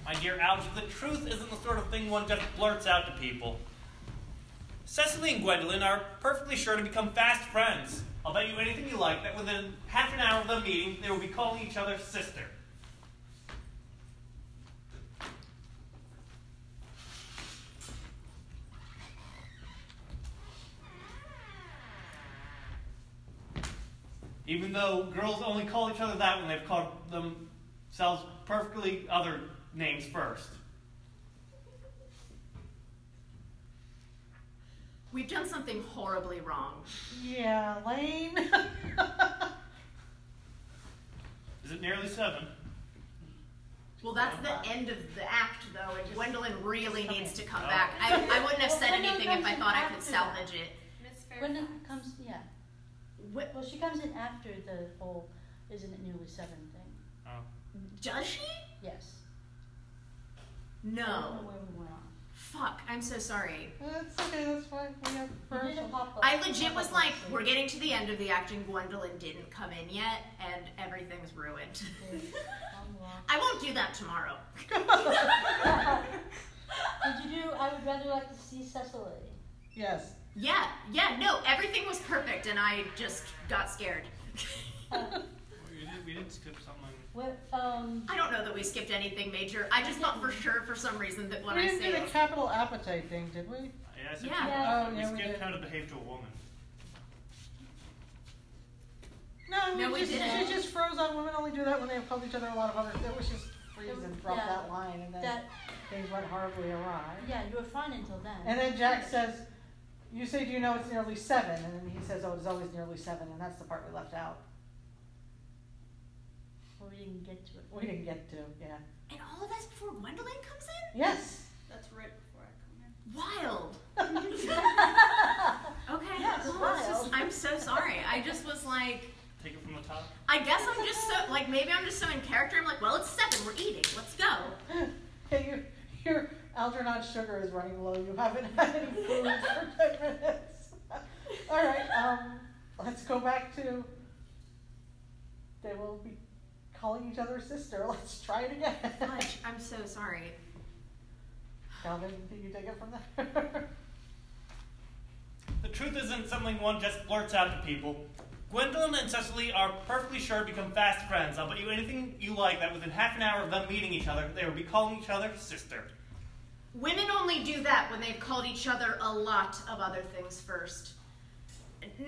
My dear Algy, the truth isn't the sort of thing one just blurts out to people. Cecily and Gwendolyn are perfectly sure to become fast friends. I'll bet you anything you like that within half an hour of them meeting, they will be calling each other sister. Even though girls only call each other that when they've called themselves perfectly other names first. We've done something horribly wrong. Yeah, Lane. Is it nearly seven? Well, that's the end of the act, though, and Gwendolyn really needs to come Oh. back. I, I wouldn't have said anything if I thought I could salvage it. Miss Gwendolyn Fairfax. comes, yeah. Wh- Well, she comes in after the whole isn't it nearly seven thing. Oh. Does she? Yes. I don't know No. where we went on. Fuck, I'm so sorry. That's okay, that's fine. We have We first. did a pop-up. I legit was like, scene. we're getting to the end of the act and Gwendolyn didn't come in yet, and everything's ruined. I won't do that tomorrow. Did you do? I would rather like to see Cecily. Yes. Yeah, yeah, no, everything was perfect, and I just got scared. Uh, We did, we did skip something. what? Um. I don't know that we skipped anything major. I just thought for sure, for some reason, that when we I didn't say do the capital appetite thing, did we? Yeah, I said Yeah. Yeah. Oh, we yeah, we skipped did. how to behave to a woman. No, No, we, we just, didn't. She just froze on women only do that when they've called each other a lot of other. It was just freeze and drop Yeah. that line, and then That. things went horribly awry. Yeah, you were fine until then. And then Jack says, "You say, do you know it's nearly seven? And then he says, "Oh, it's always nearly seven, and that's the part we left out. Well, we didn't get to it. We didn't get to, yeah. and all of that's before Gwendolyn comes in? Yes. That's right before I come in. Wild. Okay. Yes, oh, well, it's just- I'm so sorry. I just was like, Take it from the top. I guess I'm just so like maybe I'm just so in character. I'm like, well, it's seven. We're eating. Let's go. Hey, your, your Algernon sugar is running low. You haven't had any food for 10 minutes. All right, um, let's go back to. They will be calling each other sister. Let's try it again. Fudge, I'm so sorry. Calvin, can you take it from there? The truth isn't something one just blurts out to people. Gwendolyn and Cecily are perfectly sure to become fast friends. I'll bet you anything you like that within half an hour of them meeting each other, they will be calling each other sister. Women only do that when they've called each other a lot of other things first.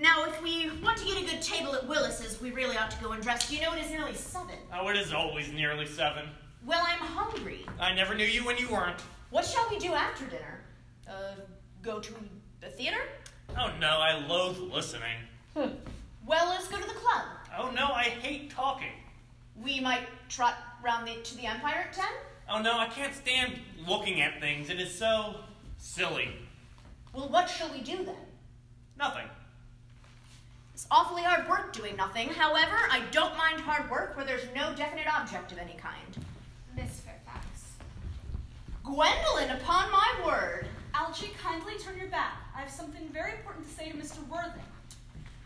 Now, if we want to get a good table at Willis's, we really ought to go and dress. Do you know it is nearly seven? Oh, it is always nearly seven. Well, I'm hungry. I never knew you when you weren't. What shall we do after dinner? Uh, go to the theater? Oh no, I loathe listening. Well, let's go to the club. Oh no, I hate talking. We might trot round the, to the Empire at ten. Oh no, I can't stand looking at things. It is so silly. Well, what shall we do then? Nothing. It's awfully hard work doing nothing. However, I don't mind hard work where there's no definite object of any kind. Miss Fairfax. Gwendolyn, upon my word. Algie, kindly turn your back. I have something very important to say to Mr. Worthing.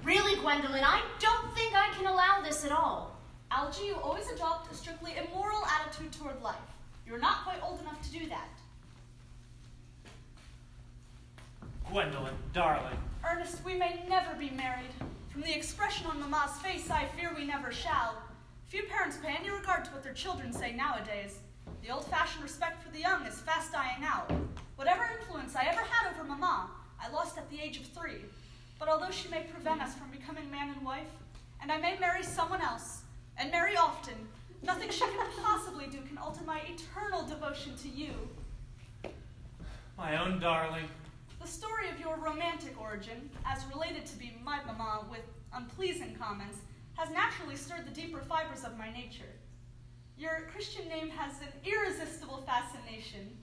Really, Gwendolyn, I don't think I can allow this at all. Algie, you always adopt a strictly immoral attitude toward life. You're not quite old enough to do that. Gwendolyn, darling. Ernest, we may never be married. From the expression on Mamma's face, I fear we never shall. Few parents pay any regard to what their children say nowadays. The old-fashioned respect for the young is fast dying out. Whatever influence I ever had over Mamma, I lost at the age of three. But although she may prevent us from becoming man and wife, and I may marry someone else, and marry often, nothing she can possibly do can alter my eternal devotion to you. My own darling. The story of your romantic origin, as related to be my mamma with unpleasing comments, has naturally stirred the deeper fibers of my nature. Your Christian name has an irresistible fascination.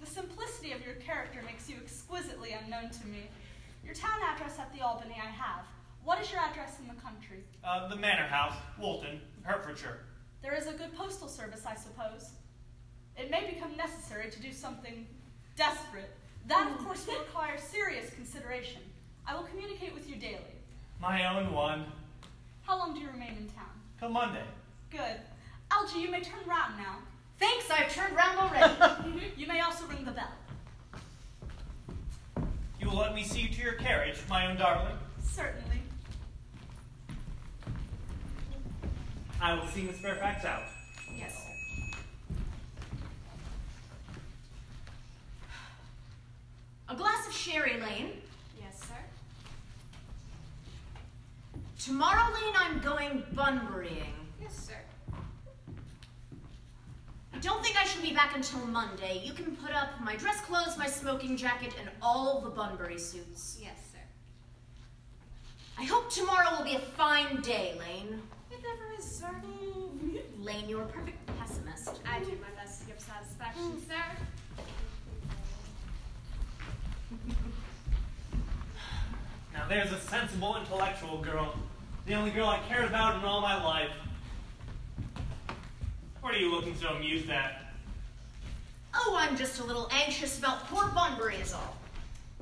The simplicity of your character makes you exquisitely unknown to me. Your town address at the Albany I have. What is your address in the country? Uh, the Manor House, Woolton, Hertfordshire. There is a good postal service, I suppose. It may become necessary to do something desperate. That, of mm. course, will require serious consideration. I will communicate with you daily. My own one. How long do you remain in town? Till Monday. Good. Algie, you may turn round now. Thanks, I've turned round already. You may also ring the bell. You will let me see you to your carriage, my own darling. Certainly. I will see Miss Fairfax out. yes. A glass of sherry, Lane. Yes, sir. Tomorrow, Lane, I'm going bunburying. Yes, sir. I don't think I should be back until Monday. You can put up my dress clothes, my smoking jacket, and all the Bunbury suits. Yes, sir. I hope tomorrow will be a fine day, Lane. It never is, sir. Lane, you're a perfect pessimist. I do my best to give satisfaction, hmm. sir. Now there's a sensible, intellectual girl. The only girl I cared about in all my life. What are you looking so amused at? Oh, I'm just a little anxious about poor Bunbury is all.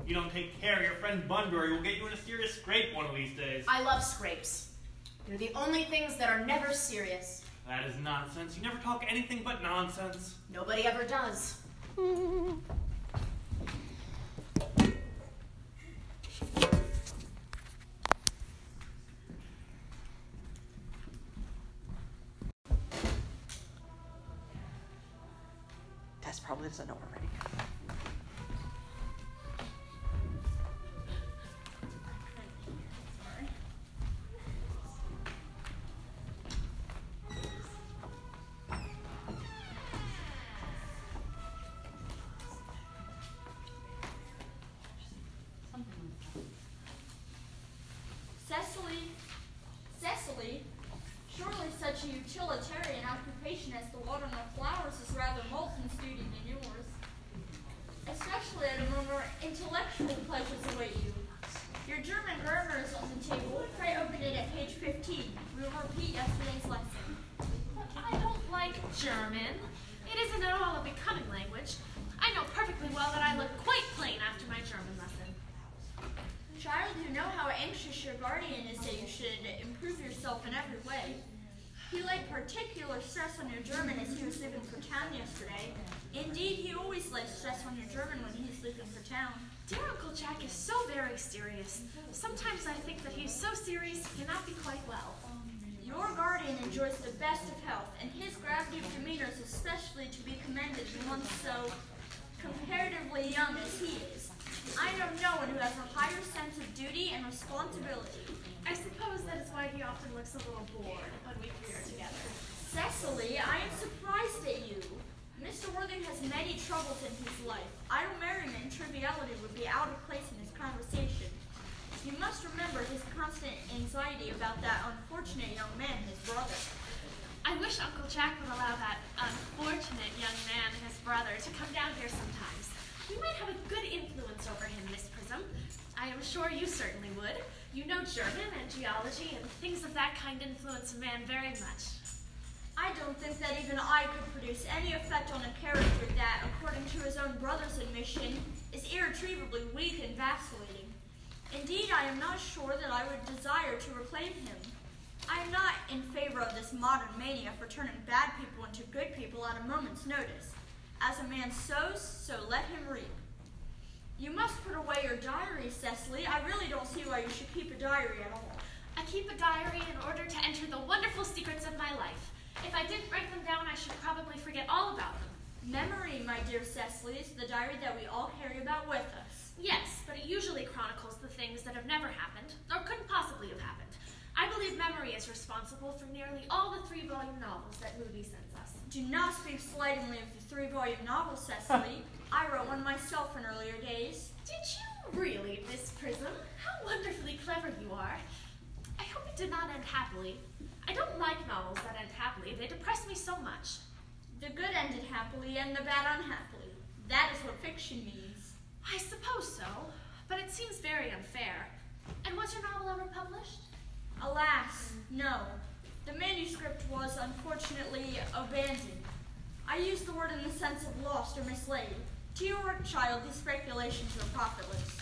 You don't take care, your friend Bunbury will get you in a serious scrape one of these days. I love scrapes. They're the only things that are never serious. That is nonsense. You never talk anything but nonsense. Nobody ever does. Tess probably doesn't know such a utilitarian occupation as the watering of flowers is rather Moulton's duty than yours. Especially at a moment where intellectual pleasures await you. Your German grammar is on the table. Try open it at page 15. We will repeat yesterday's lesson. But I don't like German. It isn't at all a becoming language. I know perfectly well that I look quite plain after my German lesson. Child, you know how anxious your guardian is that you should improve yourself in every way. He laid particular stress on your German as he was leaving for town yesterday. Indeed, he always lays stress on your German when he's leaving for town. Dear Uncle Jack is so very serious. Sometimes I think that he's so serious he cannot be quite well. Your guardian enjoys the best of health, and his gravity of demeanor is especially to be commended in one so comparatively young as he is. I know no one who has a higher sense of duty and responsibility. I suppose that is why he often looks a little bored when we three are together. Cecily, I am surprised at you. Mr. Worthing has many troubles in his life. Idle merriment and triviality would be out of place in his conversation. You must remember his constant anxiety about that unfortunate young man, his brother. I wish Uncle Jack would allow that unfortunate young man, his brother, to come down here sometimes. We might have a good influence over him, Miss Prism. I am sure you certainly would. You know German and geology and things of that kind influence a man very much. I don't think that even I could produce any effect on a character that, according to his own brother's admission, is irretrievably weak and vacillating. Indeed, I am not sure that I would desire to reclaim him. I am not in favor of this modern mania for turning bad people into good people at a moment's notice. As a man sows, so let him reap. You must put away your diary, Cecily. I really don't see why you should keep a diary at all. I keep a diary in order to enter the wonderful secrets of my life. If I didn't write them down, I should probably forget all about them. Memory, my dear Cecily, is the diary that we all carry about with us. Yes, but it usually chronicles the things that have never happened, or couldn't possibly have happened. I believe memory is responsible for nearly all the three volume novels that Mudie sends us. Do not speak slightingly of the three volume novel, Cecily. I wrote one myself in earlier days. Did you really, Miss Prism? How wonderfully clever you are. I hope it did not end happily. I don't like novels that end happily, they depress me so much. The good ended happily and the bad unhappily. That is what fiction means. I suppose so, but it seems very unfair. And was your novel ever published? Alas, no. The manuscript was unfortunately abandoned. I use the word in the sense of lost or mislaid. To your work, child, these speculations are profitless.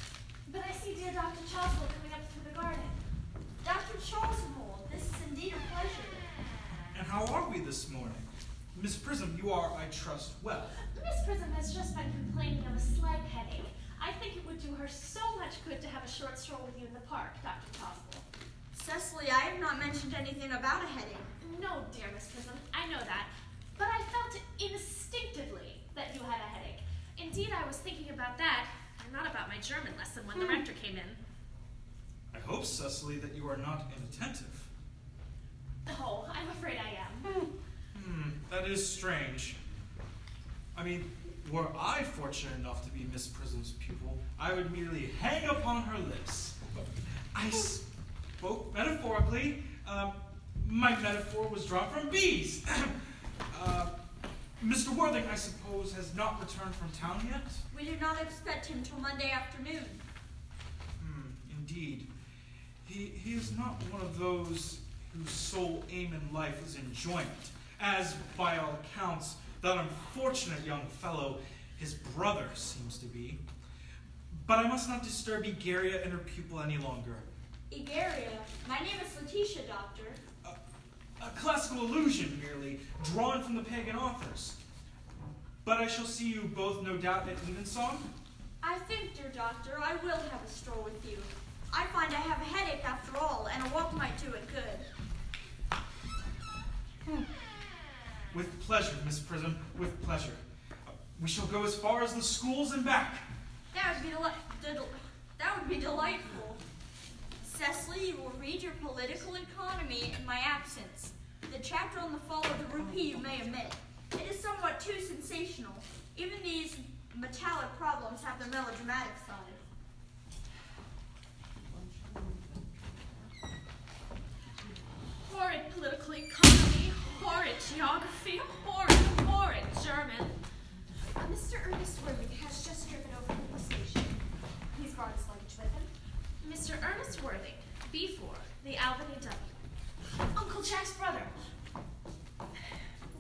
But I see dear Dr. Chasuble coming up through the garden. Dr. Chasuble, this is indeed a pleasure. And how are we this morning? Miss Prism, you are, I trust, well. Miss Prism has just been complaining of a slight headache. I think it would do her so much good to have a short stroll with you in the park, Dr. Chasuble. Cecily, I have not mentioned anything about a headache. No, dear Miss Prism, I know that. But I felt instinctively that you had a headache. Indeed, I was thinking about that, and not about my German lesson when the Hmm. rector came in. I hope, Cecily, that you are not inattentive. Oh, I'm afraid I am. Hmm, that is strange. I mean, were I fortunate enough to be Miss Prism's pupil, I would merely hang upon her lips. I spoke metaphorically. Um, my metaphor was drawn from bees. uh, Mr. Worthing, I suppose, has not returned from town yet? We do not expect him till Monday afternoon. Hmm, indeed. He, he is not one of those whose sole aim in life is enjoyment, as, by all accounts, that unfortunate young fellow, his brother, seems to be. But I must not disturb Egeria and her pupil any longer. Egeria, my name is Letitia, Doctor. A classical illusion, merely, drawn from the pagan authors. But I shall see you both, no doubt, at evensong? I think, dear Doctor, I will have a stroll with you. I find I have a headache after all, and a walk might do it good. Hmm. With pleasure, Miss Prism, with pleasure. We shall go as far as the schools and back. That would be deli- del- that would be delightful. Cecily, you will read your political economy in my absence. The chapter on the fall of the rupee you may omit. It is somewhat too sensational. Even these metallic problems have their melodramatic side. Horrid political economy, horrid geography, horrid, horrid German. Uh, Mr. Ernest Worthing has just driven over from the station. He's brought his luggage with him. Mr. Ernest Worthing, B4, the Albany W. Uncle Jack's brother.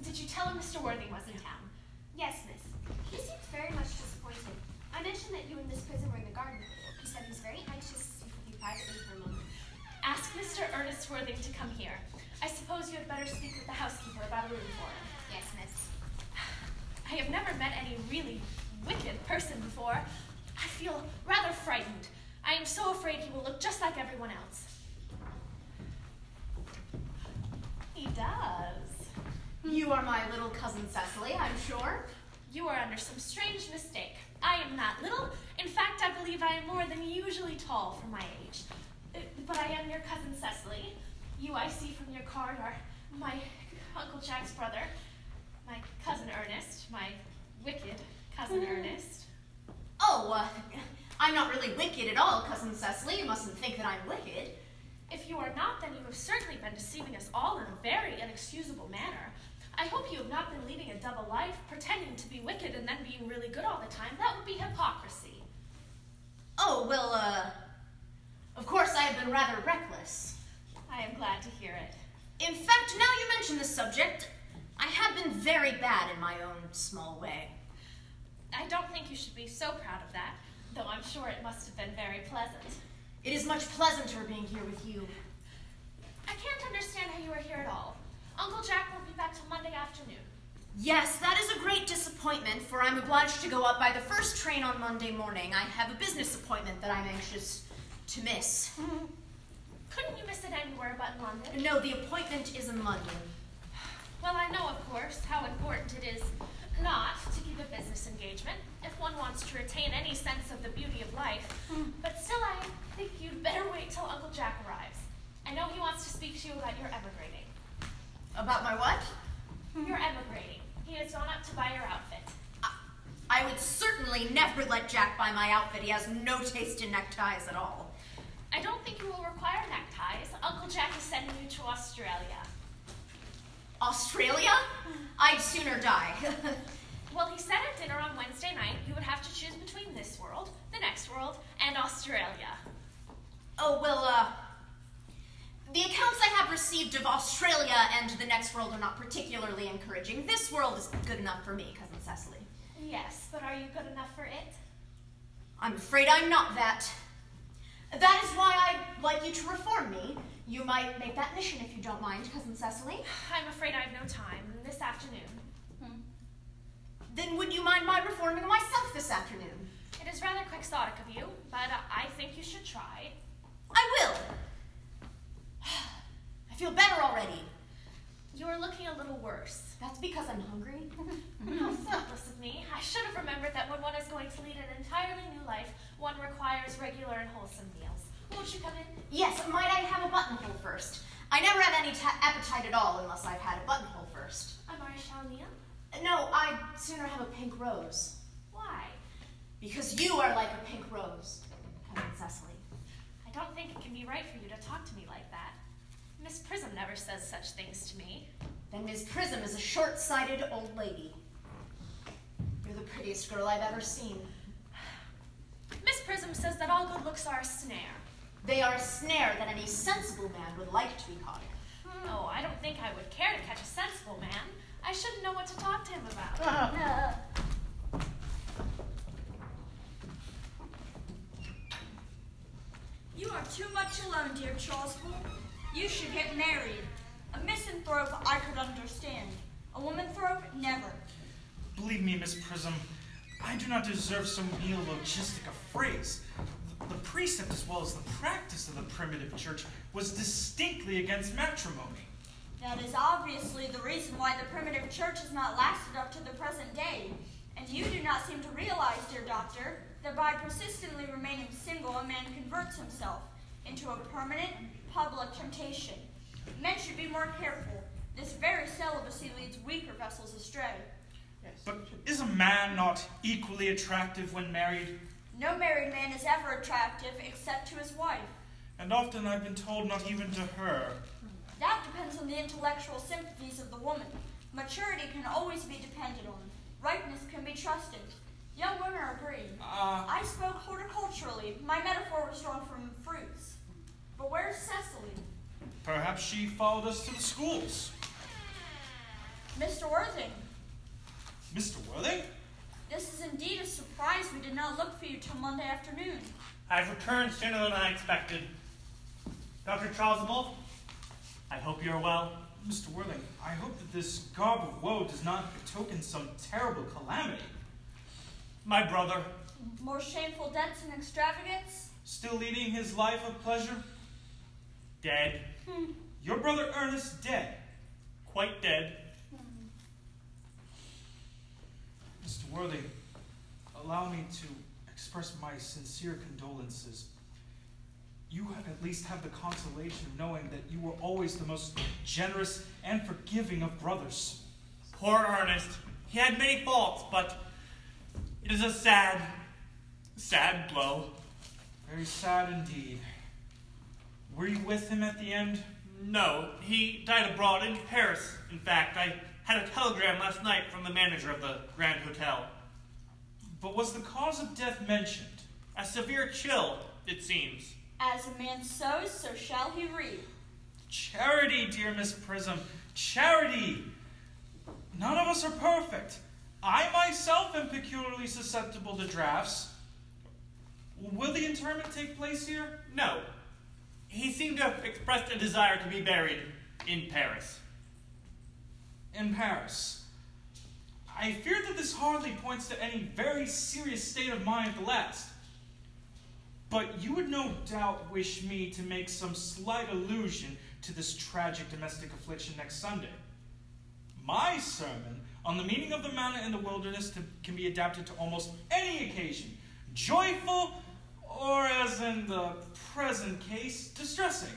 Did you tell him Mr. Worthing was in town? Yes, miss. He seems very much disappointed. I mentioned that you and Miss Prism were in the garden. He said he's very anxious to speak with you privately for a moment. Ask Mr. Ernest Worthing to come here. I suppose you had better speak with the housekeeper about a room for him. Yes, miss. I have never met any really wicked person before. I feel rather frightened. I am so afraid he will look just like everyone else. He does. You are my little cousin Cecily, I'm sure. You are under some strange mistake. I am not little. In fact, I believe I am more than usually tall for my age. Uh, But I am your cousin Cecily. You, I see from your card, are my Uncle Jack's brother, my cousin Ernest, my wicked cousin Ernest. Oh, uh, I'm not really wicked at all, cousin Cecily. You mustn't think that I'm wicked. If you are not, then you have certainly been deceiving us all in a very inexcusable manner. I hope you have not been leading a double life, pretending to be wicked and then being really good all the time. That would be hypocrisy. Oh, well, uh, of course I have been rather reckless. I am glad to hear it. In fact, now you mention the subject, I have been very bad in my own small way. I don't think you should be so proud of that, though I'm sure it must have been very pleasant. It is much pleasanter being here with you. I can't understand how you are here at all. Uncle Jack won't be back till Monday afternoon. Yes, that is a great disappointment, for I'm obliged to go up by the first train on Monday morning. I have a business appointment that I'm anxious to miss. Couldn't you miss it anywhere but in London? No, the appointment is in London. Well, I know, of course, how important it is not to keep a business engagement if one wants to retain any sense of the beauty of life. Hmm. But still, I think you'd better wait till Uncle Jack arrives. I know he wants to speak to you about your emigrating. About my what? Hmm. Your emigrating. He has gone up to buy your outfit. I would certainly never let Jack buy my outfit. He has no taste in neckties at all. I don't think you will require neckties. Uncle Jack is sending you to Australia. Australia? I'd sooner die. Well, he said at dinner on Wednesday night you would have to choose between this world, the next world, and Australia. oh, well, uh, the accounts I have received of Australia and the next world are not particularly encouraging. This world is good enough for me, Cousin Cecily. Yes, but are you good enough for it? I'm afraid I'm not that. That is why I'd like you to reform me. You might make that mission if you don't mind, Cousin Cecily. I'm afraid I have no time. This afternoon. Then would you mind my reforming myself this afternoon? It is rather quixotic of you, but uh, I think you should try. I will. I feel better already. You are looking a little worse. That's because I'm hungry. How thoughtless of me. I should have remembered that when one is going to lead an entirely new life, one requires regular and wholesome meals. Won't you come in? yes, might I have a buttonhole first? I never have any appetite at all unless I've had a buttonhole first. A Marechal Niel? No, I'd sooner have a pink rose. Why? Because you are like a pink rose, Cousin Cecily. I don't think it can be right for you to talk to me like that. Miss Prism never says such things to me. Then Miss Prism is a short-sighted old lady. You're the prettiest girl I've ever seen. Miss Prism says that all good looks are a snare. They are a snare that any sensible man would like to be caught in. Oh, I don't think I would care to catch a sensible man. I shouldn't know what to talk to him about. Uh-huh. You are too much alone, dear Chasuble. You should get married. A misanthrope I could understand. A womanthrope, never. Believe me, Miss Prism, I do not deserve some neologistic of phrase. The, the precept as well as the practice of the primitive church was distinctly against matrimony. That is obviously the reason why the primitive church has not lasted up to the present day. And you do not seem to realize, dear doctor, that by persistently remaining single, a man converts himself into a permanent public temptation. Men should be more careful. This very celibacy leads weaker vessels astray. Yes. But is a man not equally attractive when married? No married man is ever attractive except to his wife. And often I've been told not even to her. That depends on the intellectual sympathies of the woman. Maturity can always be depended on. Ripeness can be trusted. Young women are green. Uh, I spoke horticulturally. My metaphor was drawn from fruits. But where's Cecily? perhaps she followed us to the schools. Mr. Worthing, Mr. Worthing? This is indeed a surprise. We did not look for you till Monday afternoon. I've returned sooner than I expected. Dr. Chasuble, I hope you're well. Mr. Worthing, I hope that this garb of woe does not betoken some terrible calamity. My brother, More shameful debts and extravagance? Still leading his life of pleasure? dead, hmm. Your brother Ernest dead. quite dead. Mr. Worthing, allow me to express my sincere condolences. You at least have the consolation of knowing that you were always the most generous and forgiving of brothers. Poor Ernest. He had many faults, but it is a sad, sad blow. Very sad indeed. Were you with him at the end? No, he died abroad in Paris. In fact, I had a telegram last night from the manager of the Grand Hotel. But was the cause of death mentioned? A severe chill, it seems. As a man sows, so shall he reap. Charity, dear Miss Prism, charity! None of us are perfect. I myself am peculiarly susceptible to drafts. Will the interment take place here? No. He seemed to have expressed a desire to be buried in Paris. In Paris. I fear that this hardly points to any very serious state of mind at the last. But you would no doubt wish me to make some slight allusion to this tragic domestic affliction next Sunday. My sermon on the meaning of the manna in the wilderness to, can be adapted to almost any occasion, joyful or, as in the present case, distressing.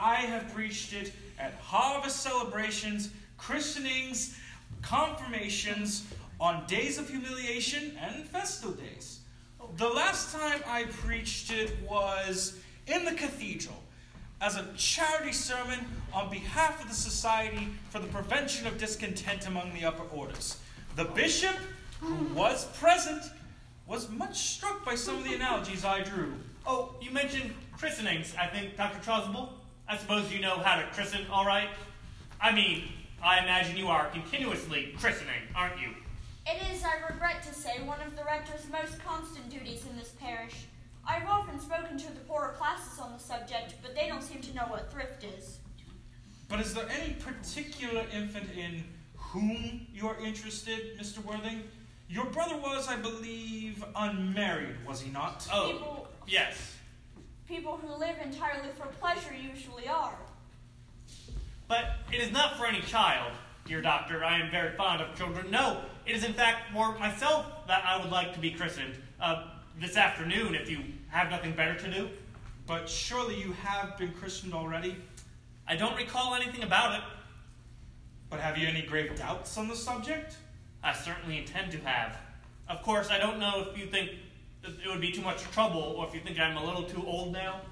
I have preached it at harvest celebrations, christenings, confirmations, on days of humiliation, and festal days. The last time I preached it was in the cathedral as a charity sermon on behalf of the Society for the Prevention of Discontent among the Upper Orders. The bishop, who was present, was much struck by some of the analogies I drew. Oh, you mentioned christenings, I think, Dr. Chasuble. I suppose you know how to christen, all right? I mean, I imagine you are continuously christening, aren't you? It is, I regret to say, one of the rector's most constant duties in this parish. I've often spoken to the poorer classes on the subject, but they don't seem to know what thrift is. But is there any particular infant in whom you are interested, Mr. Worthing? Your brother was, I believe, unmarried, was he not? Oh, People, yes. people who live entirely for pleasure usually are. But it is not for any child, dear doctor. I am very fond of children. No, it is in fact for myself that I would like to be christened. Uh, this afternoon, if you have nothing better to do. But surely you have been christened already? I don't recall anything about it. But have you any grave doubts on the subject? I certainly intend to have. Of course, I don't know if you think it would be too much trouble or if you think I'm a little too old now.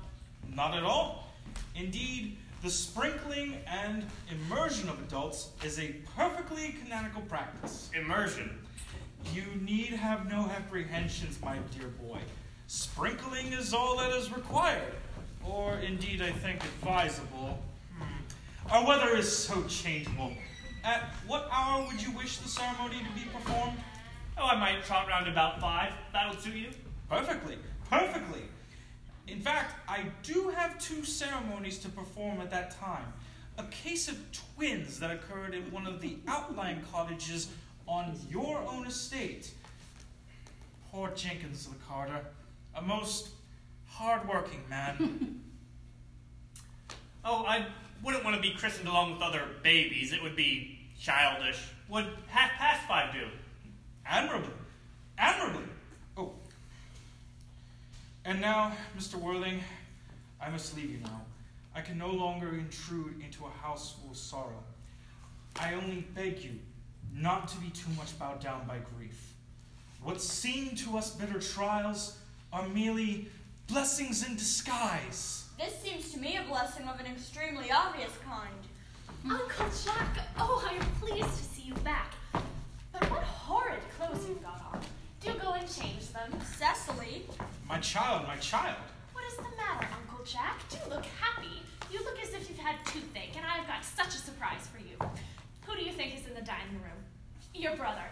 Not at all. Indeed, the sprinkling and immersion of adults is a perfectly canonical practice. Immersion. You need have no apprehensions, my dear boy. Sprinkling is all that is required, or indeed, I think, advisable. Hmm. Our weather is so changeable. At what hour would you wish the ceremony to be performed? Oh, I might trot round about five. That'll suit you. Perfectly, perfectly. In fact, I do have two ceremonies to perform at that time. A case of twins that occurred in one of the outlying cottages on your own estate. Poor Jenkins the Carter, a most hard-working man. Oh, I wouldn't want to be christened along with other babies. It would be childish. Would half past five do? admirably, admirably. And now, Mr. Worthing, I must leave you now. I can no longer intrude into a house full of sorrow. I only beg you not to be too much bowed down by grief. What seem to us bitter trials are merely blessings in disguise. This seems to me a blessing of an extremely obvious kind. Uncle Jack, oh, I am pleased to see you back. But what horrid clothes you've got on. Do go and change them. Cecily! My child, my child. What is the matter, Uncle Jack? Do look happy. You look as if you've had toothache, and I've got such a surprise for you. Who do you think is in the dining room? Your brother.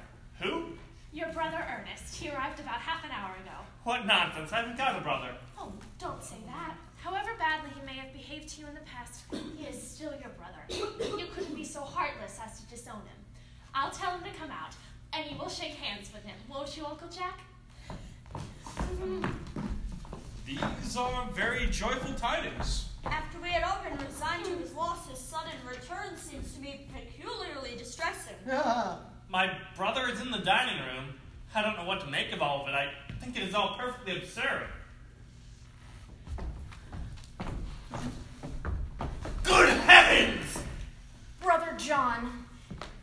Who? Your brother Ernest. He arrived about half an hour ago. What nonsense. I haven't got a brother. Oh, don't say that. However badly he may have behaved to you in the past, he is still your brother. You couldn't be so heartless as to disown him. I'll tell him to come out, and you will shake hands with him, won't you, Uncle Jack? These are very joyful tidings. After we had all been resigned to his loss, his sudden return seems to be peculiarly distressing. My brother is in the dining room. I don't know what to make of all of it. I think it is all perfectly absurd. Good heavens! Brother John,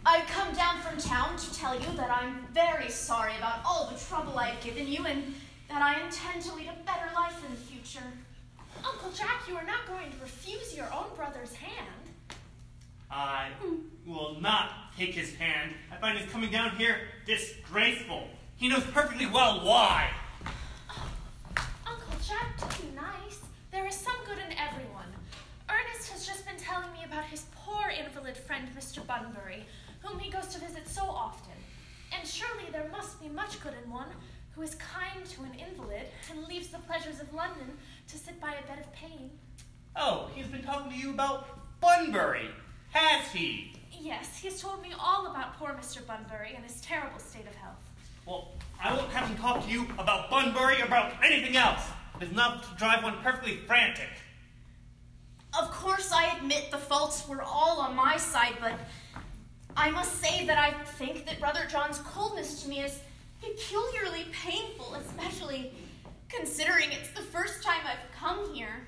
I've come down from town to tell you that I'm very sorry about all the trouble I've given you and that I intend to lead a better life in the future. Uncle Jack, you are not going to refuse your own brother's hand. I will not take his hand. I find his coming down here disgraceful. He knows perfectly well why. Uncle Jack, do be nice. There is some good in everyone. Ernest has just been telling me about his poor invalid friend, Mr. Bunbury, whom he goes to visit so often. And surely there must be much good in one who is kind to an invalid and leaves the pleasures of London to sit by a bed of pain. Oh, he's been talking to you about Bunbury, has he? Yes, he's told me all about poor Mr. Bunbury and his terrible state of health. Well, I won't have him talk to you about Bunbury or about anything else. It is enough to drive one perfectly frantic. Of course, I admit the faults were all on my side, but I must say that I think that Brother John's coldness to me is peculiarly painful, especially considering it's the first time I've come here.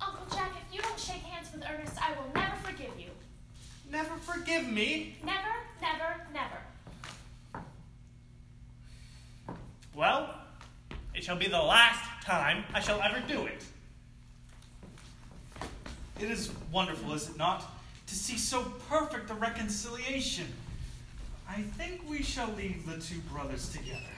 Uncle Jack, if you don't shake hands with Ernest, I will never forgive you. Never forgive me. Never, never, never. Well, it shall be the last time I shall ever do it. It is wonderful, is it not, to see so perfect a reconciliation. I think we shall leave the two brothers together.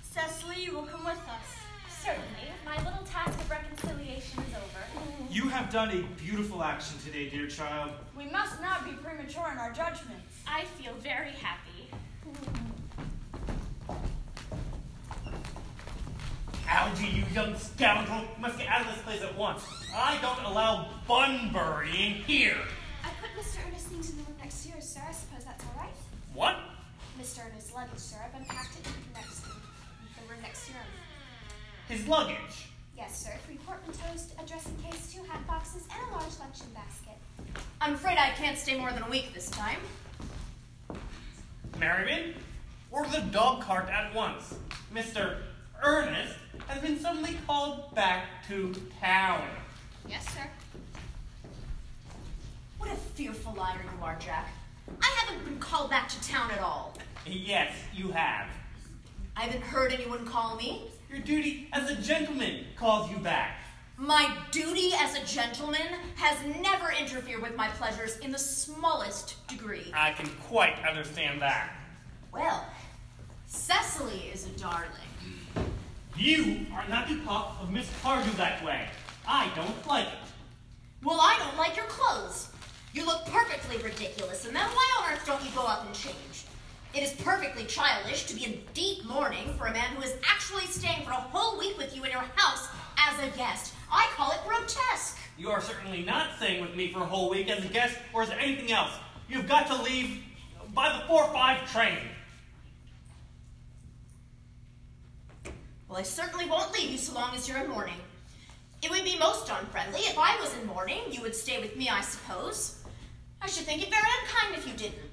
Cecily, you will come with us. Certainly, my little task of reconciliation is over. You have done a beautiful action today, dear child. We must not be premature in our judgments. I feel very happy. Algy, you young scoundrel, you must get out of this place at once. I don't allow Bunbury in here. I put Mr. Ernest things in the room next to yours, sir. I suppose that's all right. What? Mr. Ernest's luggage, sir. I've unpacked it in the next the room next to your own. His luggage. Yes, sir. Three portmanteaus, a dressing case, two hat boxes, and a large luncheon basket. I'm afraid I can't stay more than a week this time. Merriman, order the dog cart at once. Mr. Ernest has been suddenly called back to town. Yes, sir. What a fearful liar you are, Jack. I haven't been called back to town at all. Yes, you have. I haven't heard anyone call me. Your duty as a gentleman calls you back. My duty as a gentleman has never interfered with my pleasures in the smallest degree. I can quite understand that. Well, Cecily is a darling. You are not to talk of Miss Cardew that way. I don't like it. Well, I don't like your clothes. You look perfectly ridiculous, and then why on earth don't you go up and change? It is perfectly childish to be in deep mourning for a man who is actually staying for a whole week with you in your house as a guest. I call it grotesque. You are certainly not staying with me for a whole week as a guest or as anything else. You've got to leave by the 4 5 train. Well, I certainly won't leave you so long as you're in mourning. It would be most unfriendly. If I was in mourning, you would stay with me, I suppose. I should think it very unkind if you didn't.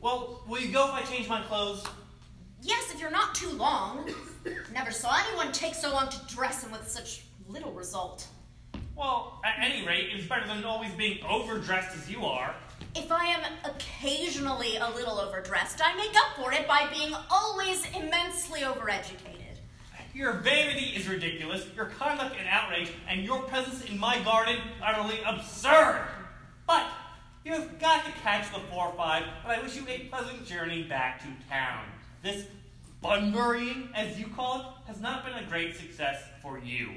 Well, will you go if I change my clothes? Yes, if you're not too long. Never saw anyone take so long to dress and with such little result. Well, at any rate, it's better than always being overdressed as you are. If I am occasionally a little overdressed, I make up for it by being always immensely overeducated. Your vanity is ridiculous, your conduct an outrage, and your presence in my garden utterly absurd. But you've got to catch the 4-5, and I wish you a pleasant journey back to town. This Bunburying, as you call it, has not been a great success for you.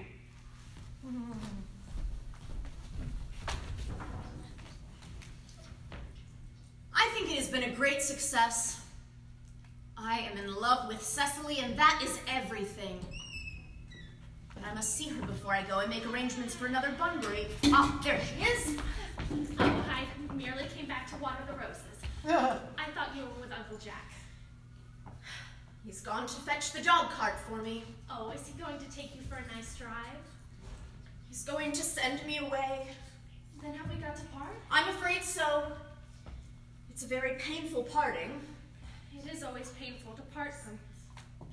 I think it has been a great success. I am in love with Cecily, and that is everything. But I must see her before I go and make arrangements for another Bunbury. Ah, there she is. Oh, I merely came back to water the roses. I thought you were with Uncle Jack. He's gone to fetch the dog cart for me. Oh, is he going to take you for a nice drive? He's going to send me away. Then have we got to part? I'm afraid so. It's a very painful parting. It is always painful to part from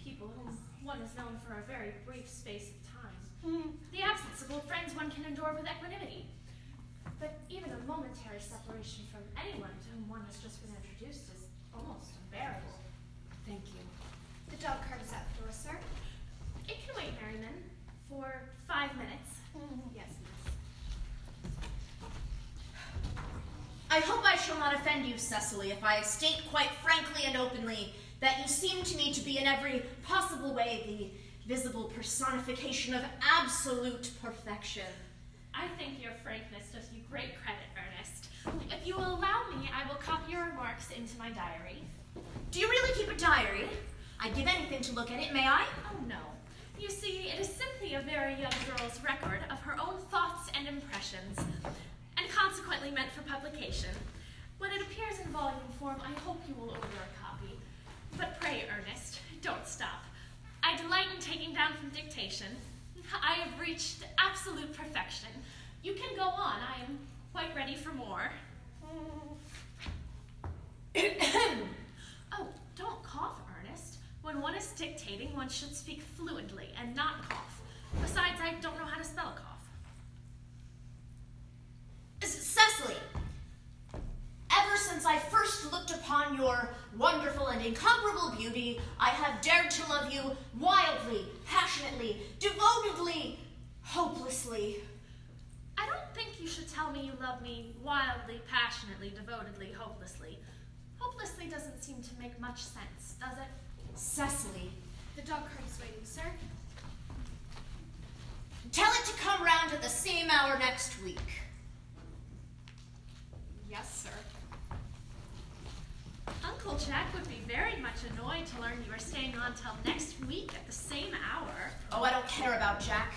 people whom one has known for a very brief space. Mm, the absence of old friends one can endure with equanimity. But even a momentary separation from anyone to whom one has just been introduced is almost unbearable. Thank you. The dog cart is out the door, sir. It can wait, Merriman, for five minutes. Mm-hmm. Yes, miss. I hope I shall not offend you, Cecily, if I state quite frankly and openly that you seem to me to be in every possible way the visible personification of absolute perfection. I think your frankness does you great credit, Ernest. If you will allow me, I will copy your remarks into my diary. Do you really keep a diary? I'd give anything to look at it, may I? Oh, no. You see, it is simply a very young girl's record of her own thoughts and impressions, and consequently meant for publication. When it appears in volume form, I hope you will order a copy. But pray, Ernest, don't stop. I delight in taking down from dictation. I have reached absolute perfection. You can go on. I am quite ready for more. oh, don't cough, Ernest. When one is dictating, one should speak fluently and not cough. Besides, I don't know how to spell cough. Cecily, ever since I first looked upon your wonderful and incomparable beauty, I have dared to love you wildly, passionately, devotedly, hopelessly. I don't think you should tell me you love me wildly, passionately, devotedly, hopelessly. Hopelessly doesn't seem to make much sense, does it? Cecily, The dog cart is waiting, sir. tell it to come round at the same hour next week. Yes, sir. Uncle Jack would be very much annoyed to learn you are staying on till next week at the same hour. Oh, I don't care about Jack.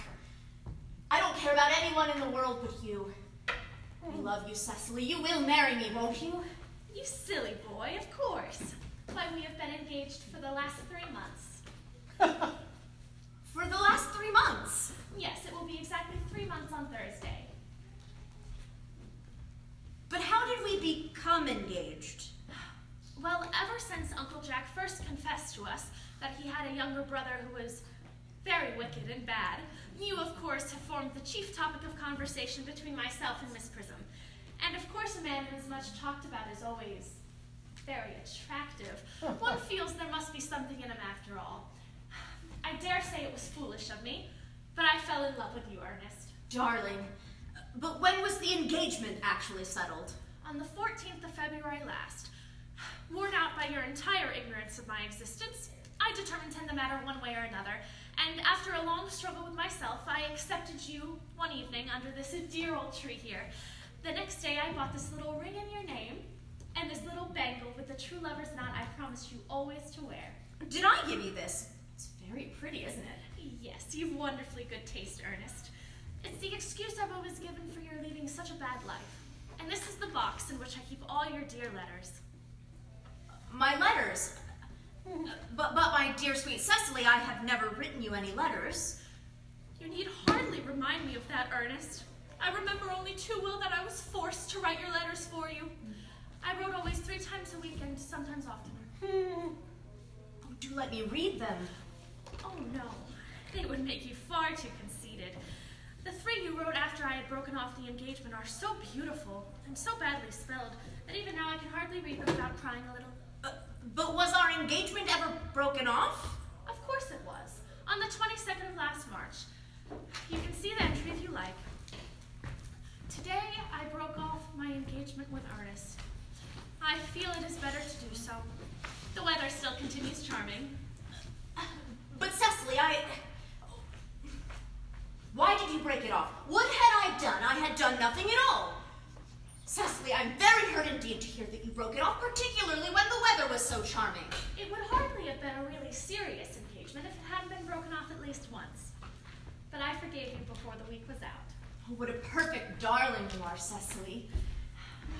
I don't care about anyone in the world but you. I love you, Cecily. You will marry me, won't you? You silly boy, of course. Why, we have been engaged for the last three months. For the last three months. Yes, it will be exactly three months on Thursday. But how did we become engaged? Well, ever since Uncle Jack first confessed to us that he had a younger brother who was very wicked and bad, you, of course, have formed the chief topic of conversation between myself and Miss Prism. And of course, a man who is much talked about is always very attractive. One feels there must be something in him after all. I dare say it was foolish of me, but I fell in love with you, Ernest. Darling, but when was the engagement actually settled? On the 14th of February last, worn out by your entire ignorance of my existence, I determined to end the matter one way or another, and after a long struggle with myself, I accepted you one evening under this dear old tree here. The next day, I bought this little ring in your name, and this little bangle with the true lover's knot I promised you always to wear. Did I give you this? It's very pretty, isn't it? Yes, you've wonderfully good taste, Ernest. It's the excuse I've always given for your leading such a bad life. And this is the box in which I keep all your dear letters. My letters. But, but my dear sweet Cecily, I have never written you any letters. You need hardly remind me of that, Ernest. I remember only too well that I was forced to write your letters for you. I wrote always three times a week and sometimes oftener. Hmm. Oh, do let me read them. Oh no, they would make you far too conceited. The three you wrote after I had broken off the engagement are so beautiful and so badly spelled that even now I can hardly read them without crying a little. But was our engagement ever broken off? Of course it was. On the 22nd of last March. You can see the entry if you like. Today, I broke off my engagement with Ernest. I feel it is better to do so. The weather still continues charming. But Cecily, I... Why did you break it off? What had I done? I had done nothing at all. Cecily, I'm very hurt indeed to hear that you broke it off, particularly when the weather was so charming. It would hardly have been a really serious engagement if it hadn't been broken off at least once. But I forgave you before the week was out. Oh, what a perfect darling you are, Cecily.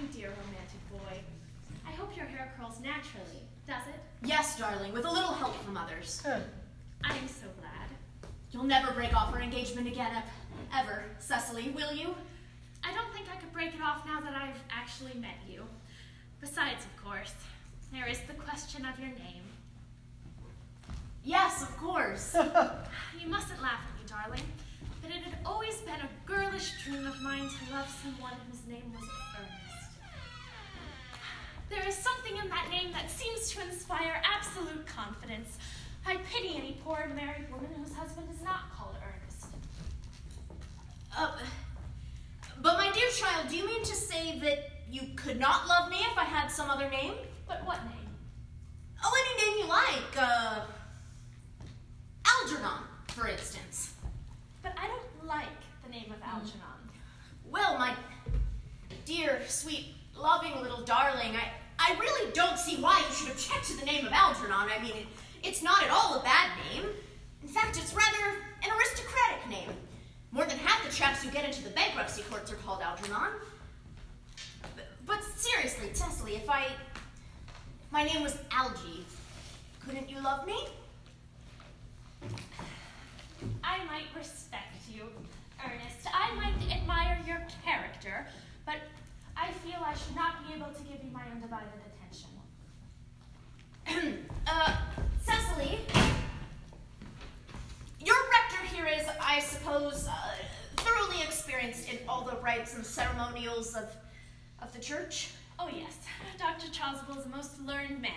You dear romantic boy. I hope your hair curls naturally, does it? Yes, darling, with a little help from others. Good. I am so glad. You'll never break off our engagement again, ev- ever, Cecily, will you? I don't think I could break it off now that I've actually met you. Besides, of course, there is the question of your name. Yes, of course. You mustn't laugh at me, darling, but it had always been a girlish dream of mine to love someone whose name was Ernest. There is something in that name that seems to inspire absolute confidence. I pity any poor married woman whose husband is not called Ernest. Uh, but my dear child, do you mean to say that you could not love me if I had some other name? But what name? Oh, any name you like. Uh, Algernon, for instance. But I don't like the name of Algernon. Well, my dear, sweet, loving little darling, I, I really don't see why you should object to the name of Algernon. I mean, it, it's not at all a bad name. In fact, it's rather an aristocratic name. More than half the chaps who get into the bankruptcy courts are called Algernon. But, but seriously, Cecily, if I. If my name was Algie, couldn't you love me? I might respect you, Ernest. I might admire your character, but I feel I should not be able to give you my undivided attention. uh, Cecily, your rector here is, I suppose, uh, thoroughly experienced in all the rites and ceremonials of, of the church. Oh, yes, Dr. Chasuble is a most learned man.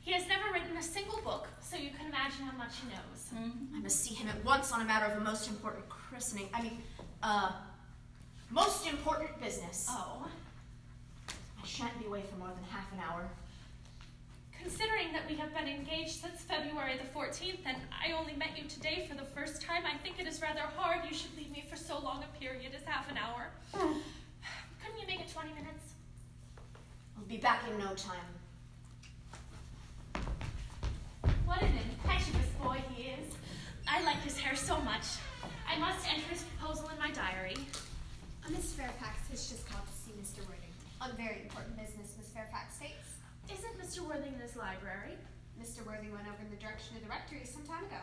He has never written a single book, so you can imagine how much he knows. I must see him at once on a matter of a most important christening. I mean, uh, most important business. Oh, I shan't be away for more than half an hour. Considering that we have been engaged since February the 14th and I only met you today for the first time, I think it is rather hard you should leave me for so long a period as half an hour. Couldn't you make it 20 minutes? I'll be back in no time. What an impetuous boy he is. I like his hair so much. I must enter his proposal in my diary. Uh, Miss Fairfax has just called to see Mr. Worthing. On very important business, Miss Fairfax states. Isn't Mr. Worthing in his library? Mr. Worthing went over in the direction of the rectory some time ago.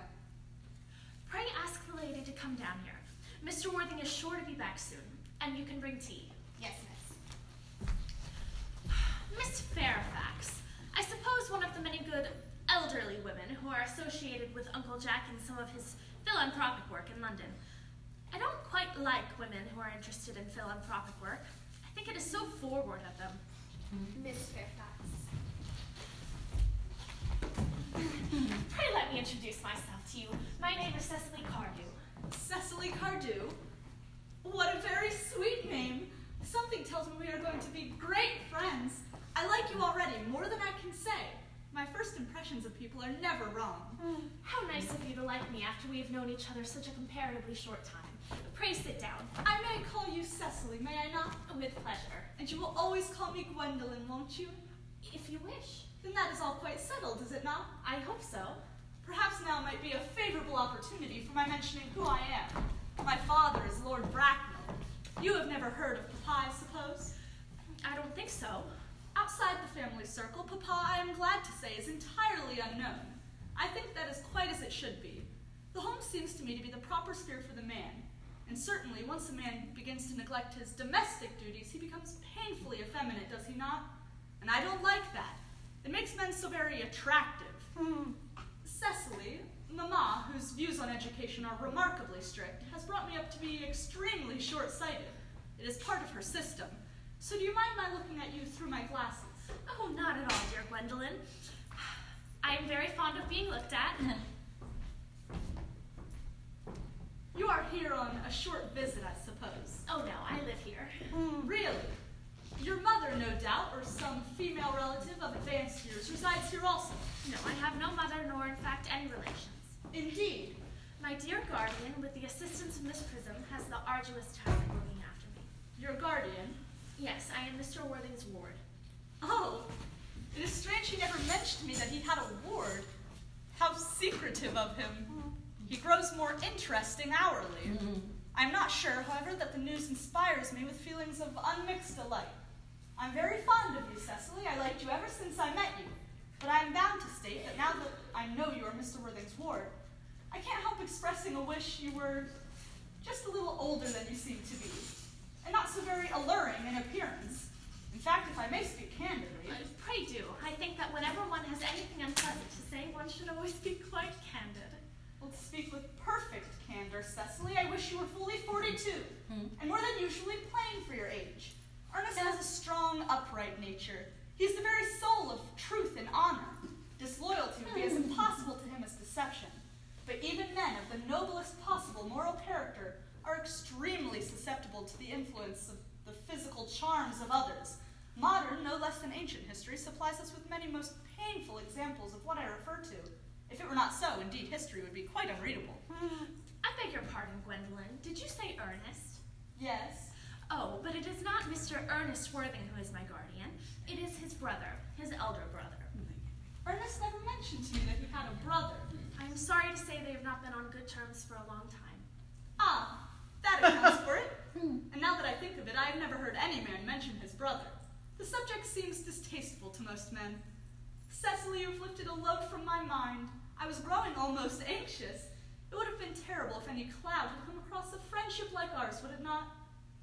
Pray ask the lady to come down here. Mr. Worthing is sure to be back soon, and you can bring tea. Yes, Miss. Miss Fairfax, I suppose one of the many good elderly women who are associated with Uncle Jack in some of his philanthropic work in London. I don't quite like women who are interested in philanthropic work. I think it is so forward of them. Miss Fairfax. Pray let me introduce myself to you. My name is Cecily Cardew. Cecily Cardew. What a very sweet name. Something tells me we are going to be great friends. I like you already, more than I can say. My first impressions of people are never wrong. Hmm. How nice of you to like me after we have known each other such a comparatively short time. Pray sit down. I may call you Cecily, may I not? With pleasure. And you will always call me Gwendolen, won't you? If you wish. Then that is all quite settled, is it not? I hope so. Perhaps now might be a favorable opportunity for my mentioning who I am. My father is Lord Bracknell. You have never heard of Papa, I suppose? I don't think so. Outside the family circle, Papa, I am glad to say, is entirely unknown. I think that is quite as it should be. The home seems to me to be the proper sphere for the man. And certainly, once a man begins to neglect his domestic duties, he becomes painfully effeminate, does he not? And I don't like that. It makes men so very attractive. Hmm. Cecily, Mamma, whose views on education are remarkably strict, has brought me up to be extremely short sighted. It is part of her system. So, do you mind my looking at you through my glasses? Oh, not at all, dear Gwendolen. I am very fond of being looked at. You are here on a short visit, I suppose. Oh no, I live here. Hmm, really? Your mother, no doubt, or some female relative of advanced years, resides here also. No, I have no mother nor, in fact, any relations. Indeed. My dear guardian, with the assistance of Miss Prism, has the arduous task of looking after me. Your guardian? Yes, I am Mr. Worthing's ward. Oh, it is strange he never mentioned to me that he had a ward. How secretive of him. Hmm. He grows more interesting hourly. Mm-hmm. I'm not sure, however, that the news inspires me with feelings of unmixed delight. I'm very fond of you, Cecily. I liked you ever since I met you. But I am bound to state that now that I know you are Mr. Worthing's ward, I can't help expressing a wish you were just a little older than you seem to be, and not so very alluring in appearance. In fact, if I may speak candidly, Uh, pray do. I think that whenever one has anything unpleasant to say, one should always be quite candid. well, to speak with perfect candor, Cecily, I wish you were fully 42, and more than usually plain for your age. Ernest has a strong, upright nature. He's the very soul of truth and honor. Disloyalty would be as impossible to him as deception. But even men of the noblest possible moral character are extremely susceptible to the influence of the physical charms of others. Modern, no less than ancient history, supplies us with many most painful examples of what I refer to. If it were not so, indeed, history would be quite unreadable. I beg your pardon, Gwendolen. Did you say Ernest? Yes. Oh, but it is not Mr. Ernest Worthing who is my guardian. It is his brother, his elder brother. Ernest never mentioned to me that he had a brother. I am sorry to say they have not been on good terms for a long time. Ah, that accounts for it. And now that I think of it, I have never heard any man mention his brother. The subject seems distasteful to most men. Cecily, you've lifted a load from my mind. I was growing almost anxious. It would have been terrible if any cloud had come across a friendship like ours, would it not?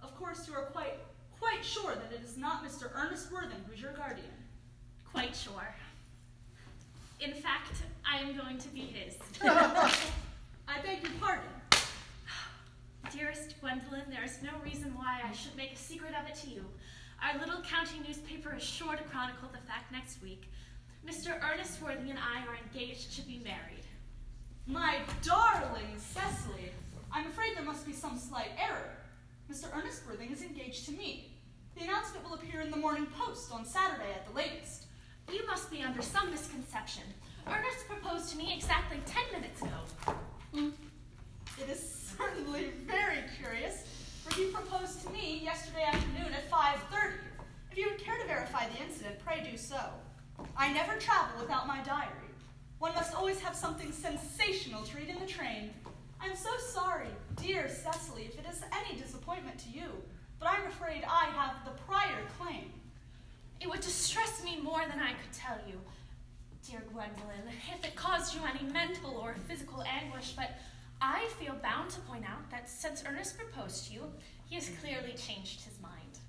Of course, you are quite, quite sure that it is not Mr. Ernest Worthing who's your guardian. Quite sure. In fact, I am going to be his. I beg your pardon. Dearest Gwendolen, there is no reason why I should make a secret of it to you. Our little county newspaper is sure to chronicle the fact next week. Mr. Ernest Worthing and I are engaged to be married. My darling Cecily, I'm afraid there must be some slight error. Mr. Ernest Worthing is engaged to me. The announcement will appear in the Morning Post on Saturday at the latest. You must be under some misconception. Ernest proposed to me exactly ten minutes ago. Hmm. It is certainly very curious, for he proposed to me yesterday afternoon at 5.30. If you would care to verify the incident, pray do so. I never travel without my diary. One must always have something sensational to read in the train. I'm so sorry, dear Cecily, if it is any disappointment to you, but I'm afraid I have the prior claim. It would distress me more than I could tell you, dear Gwendolen, if it caused you any mental or physical anguish, but I feel bound to point out that since Ernest proposed to you, he has clearly changed his mind.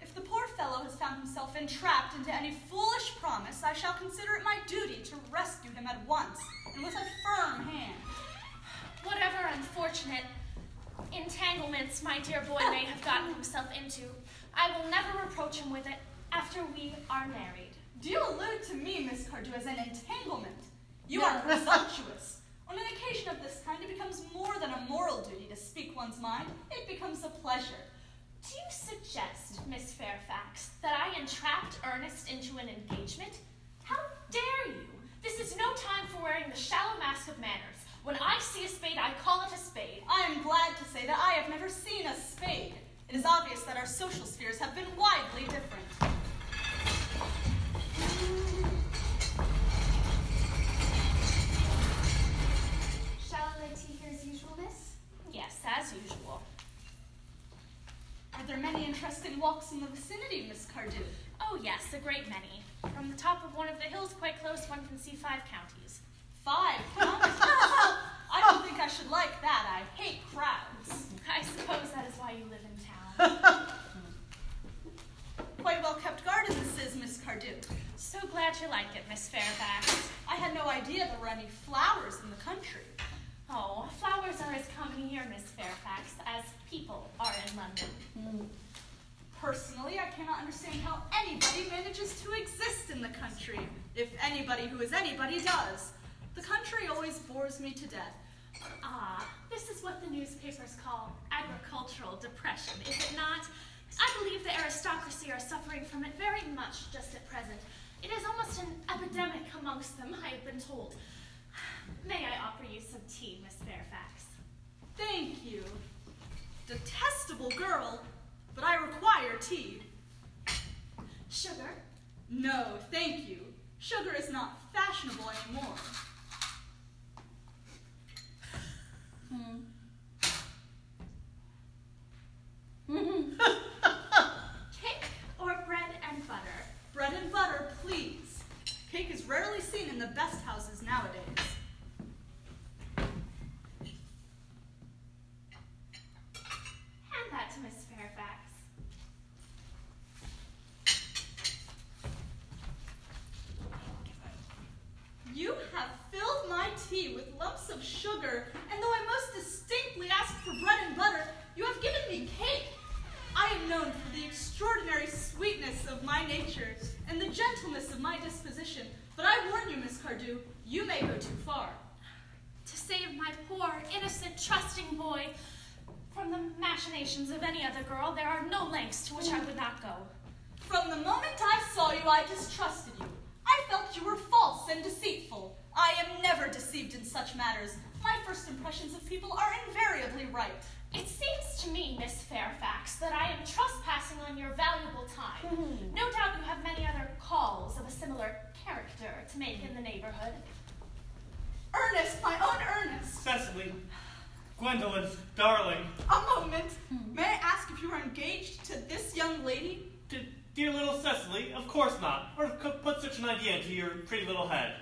If the poor fellow has found himself entrapped into any foolish promise, I shall consider it my duty to rescue him at once, and with a firm hand. Whatever unfortunate entanglements my dear boy may have gotten himself into, I will never reproach him with it after we are married. Do you allude to me, Miss Cardew, as an entanglement? You are presumptuous. On an occasion of this kind, it becomes more than a moral duty to speak one's mind. It becomes a pleasure. Do you suggest, Miss Fairfax, that I entrapped Ernest into an engagement? How dare you? This is no time for wearing the shallow mask of manners. When I see a spade, I call it a spade. I am glad to say that I have never seen a spade. It is obvious that our social spheres have been widely different. Shall I tea here as usual, miss? Yes, as usual. Are there many interesting walks in the vicinity, Miss Cardew? Oh, yes, a great many. From the top of one of the hills quite close, one can see five counties. Five counties? I don't think I should like that. I hate crowds. I suppose that is why you live in town. Quite well kept garden this is, Miss Cardew. So glad you like it, Miss Fairfax. I had no idea there were any flowers in the country. Oh, flowers are as common here, Miss Fairfax, as people are in London. Hmm. Personally, I cannot understand how anybody manages to exist in the country, if anybody who is anybody does. The country always bores me to death. Ah, this is what the newspapers call agricultural depression, is it not? I believe the aristocracy are suffering from it very much just at present. It is almost an epidemic amongst them, I have been told. May I offer you some tea, Miss Fairfax? Thank you. Detestable girl. but I require tea. Sugar? No, thank you. Sugar is not fashionable anymore. Mm-hmm. Cake or bread and butter? Bread and butter, please. Cake is rarely seen in the best houses nowadays. Hand that to Miss Fairfax. You have filled my tea with lumps of sugar, and though I most distinctly asked for bread and butter, you have given me cake. I am known for the extraordinary sweetness of my nature and the gentleness of my disposition, but I warn you, Miss Cardew, you may go too far. To save my poor, innocent, trusting boy from the machinations of any other girl, there are no lengths to which I would not go. From the moment I saw you, I distrusted you. I felt you were false and deceitful. I am never deceived in such matters. My first impressions of people are invariably right. It seems to me, Miss Fairfax, that I am trespassing on your valuable time. Hmm. No doubt you have many other calls of a similar character to make in the neighborhood. Ernest, my own Ernest. Cecily, Gwendolen, darling, A moment. Hmm. May I ask if you are engaged to this young lady? d- dear little Cecily, of course not. Or could put such an idea into your pretty little head.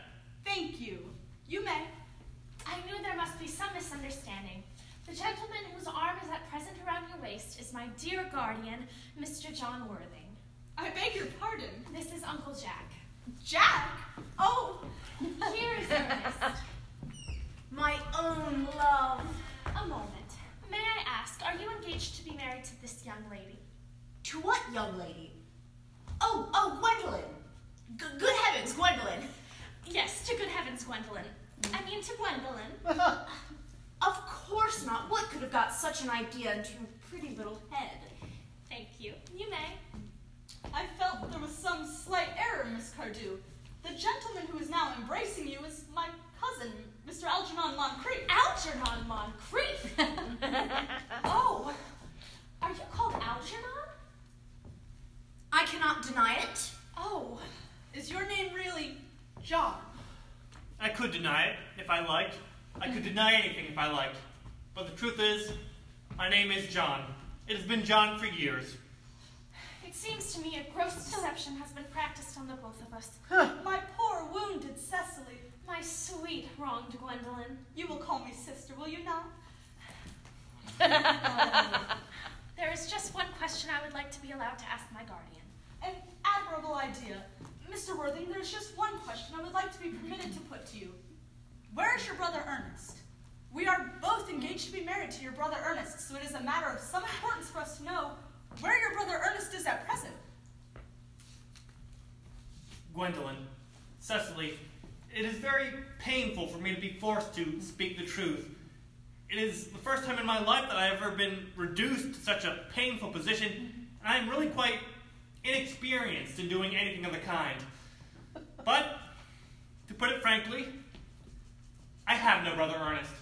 Thank you. You may. I knew there must be some misunderstanding. The gentleman whose arm is at present around your waist is my dear guardian, Mr. John Worthing. I beg your pardon. This is Uncle Jack. Jack? Oh, Here is Ernest. My own love. A moment. May I ask, are you engaged to be married to this young lady? To what young lady? Oh, oh, Gwendolen. G- good heavens, Gwendolen. Yes, to good heavens, Gwendolen. I mean to Gwendolen. Of course not. What could have got such an idea into your pretty little head? Thank you. You may. I felt there was some slight error, Miss Cardew. The gentleman who is now embracing you is my cousin, Mr. Algernon Moncrieff. Algernon Moncrieff. oh, are you called Algernon? I cannot deny it. Oh, Is your name really John? I could deny it if I liked. I could deny anything if I liked. But the truth is, my name is John. It has been John for years. it seems to me a gross deception has been practiced on the both of us. My poor wounded Cecily. My sweet wronged Gwendolen. You will call me sister, will you not? There is just one question I would like to be allowed to ask my guardian. An admirable idea. Mr. Worthing, there's just one question I would like to be permitted to put to you. Where is your brother Ernest? We are both engaged to be married to your brother Ernest, so it is a matter of some importance for us to know where your brother Ernest is at present. Gwendolen, Cecily, it is very painful for me to be forced to speak the truth. It is the first time in my life that I have ever been reduced to such a painful position, and I am really quite inexperienced in doing anything of the kind. But, to put it frankly, I have no brother Ernest.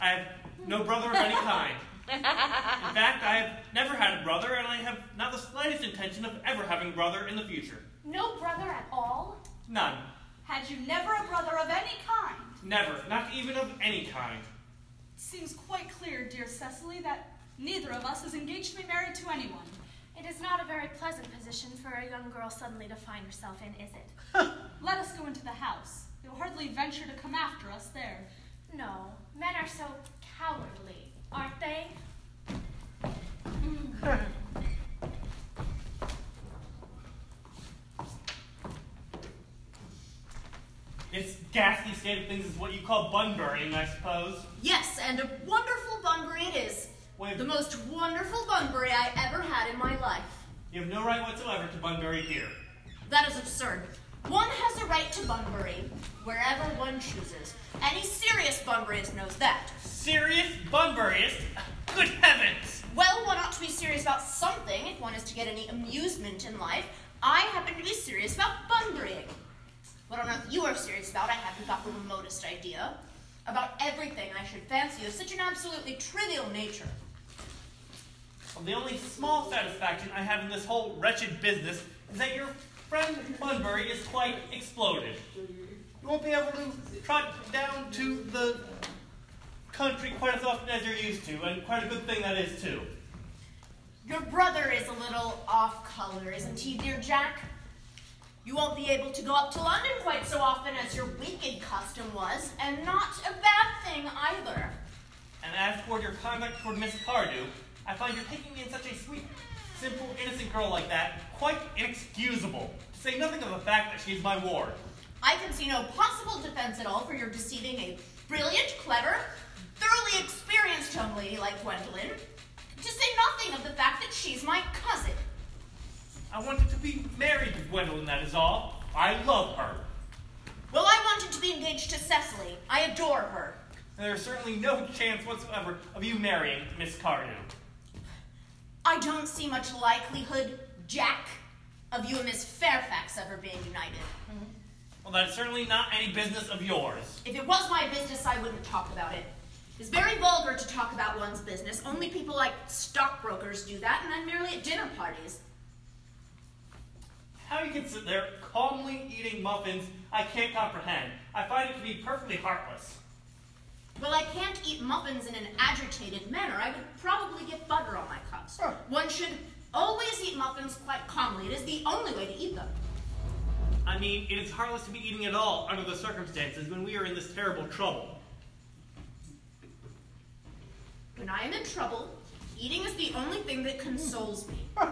I have no brother of any kind. In fact, I have never had a brother, and I have not the slightest intention of ever having a brother in the future. No brother at all? None. Had you never a brother of any kind? Never, not even of any kind. It seems quite clear, dear Cecily, that neither of us is engaged to be married to anyone. It is not a very pleasant position for a young girl suddenly to find herself in, is it? Let us go into the house. You'll hardly venture to come after us there. No, men are so cowardly, aren't they? Hmm. This ghastly state of things is what you call bunburying, I suppose. Yes, and a wonderful bunbury it is. Wait, The most wonderful bunbury I ever had in my life. you have no right whatsoever to bunbury here. That is absurd. One has a right to bunbury wherever one chooses. Any serious bunburyist knows that. Serious bunburyist? Good heavens! Well, one ought to be serious about something if one is to get any amusement in life. I happen to be serious about bunburying. What on earth you are serious about, I haven't got the remotest idea. About everything I should fancy of such an absolutely trivial nature. Well, The only small satisfaction I have in this whole wretched business is that your friend Bunbury is quite exploded. You won't be able to trot down to the country quite as often as you're used to, and quite a good thing that is, too. Your brother is a little off color, isn't he, dear Jack? You won't be able to go up to London quite so often as your wicked custom was, and not a bad thing either. And as for your conduct toward Miss Cardew, I find you're taking me in such a sweet, simple, innocent girl like that quite inexcusable, to say nothing of the fact that she's my ward. I can see no possible defense at all for your deceiving a brilliant, clever, thoroughly experienced young lady like Gwendolen, to say nothing of the fact that she's my cousin. I wanted to be married to Gwendolen, that is all. I love her. Well, I wanted to be engaged to Cecily. I adore her. There's certainly no chance whatsoever of you marrying Miss Cardew. I don't see much likelihood, Jack, of you and Miss Fairfax ever being united. Well, that's certainly not any business of yours. If it was my business, I wouldn't talk about it. It's very vulgar to talk about one's business. Only people like stockbrokers do that, and then merely at dinner parties. How you can sit there calmly eating muffins, I can't comprehend. I find it to be perfectly heartless. Well, I can't eat muffins in an agitated manner. I would probably get butter on my cups. One should always eat muffins quite calmly. It is the only way to eat them. I mean, it is heartless to be eating at all under the circumstances when we are in this terrible trouble. When I am in trouble, eating is the only thing that consoles me.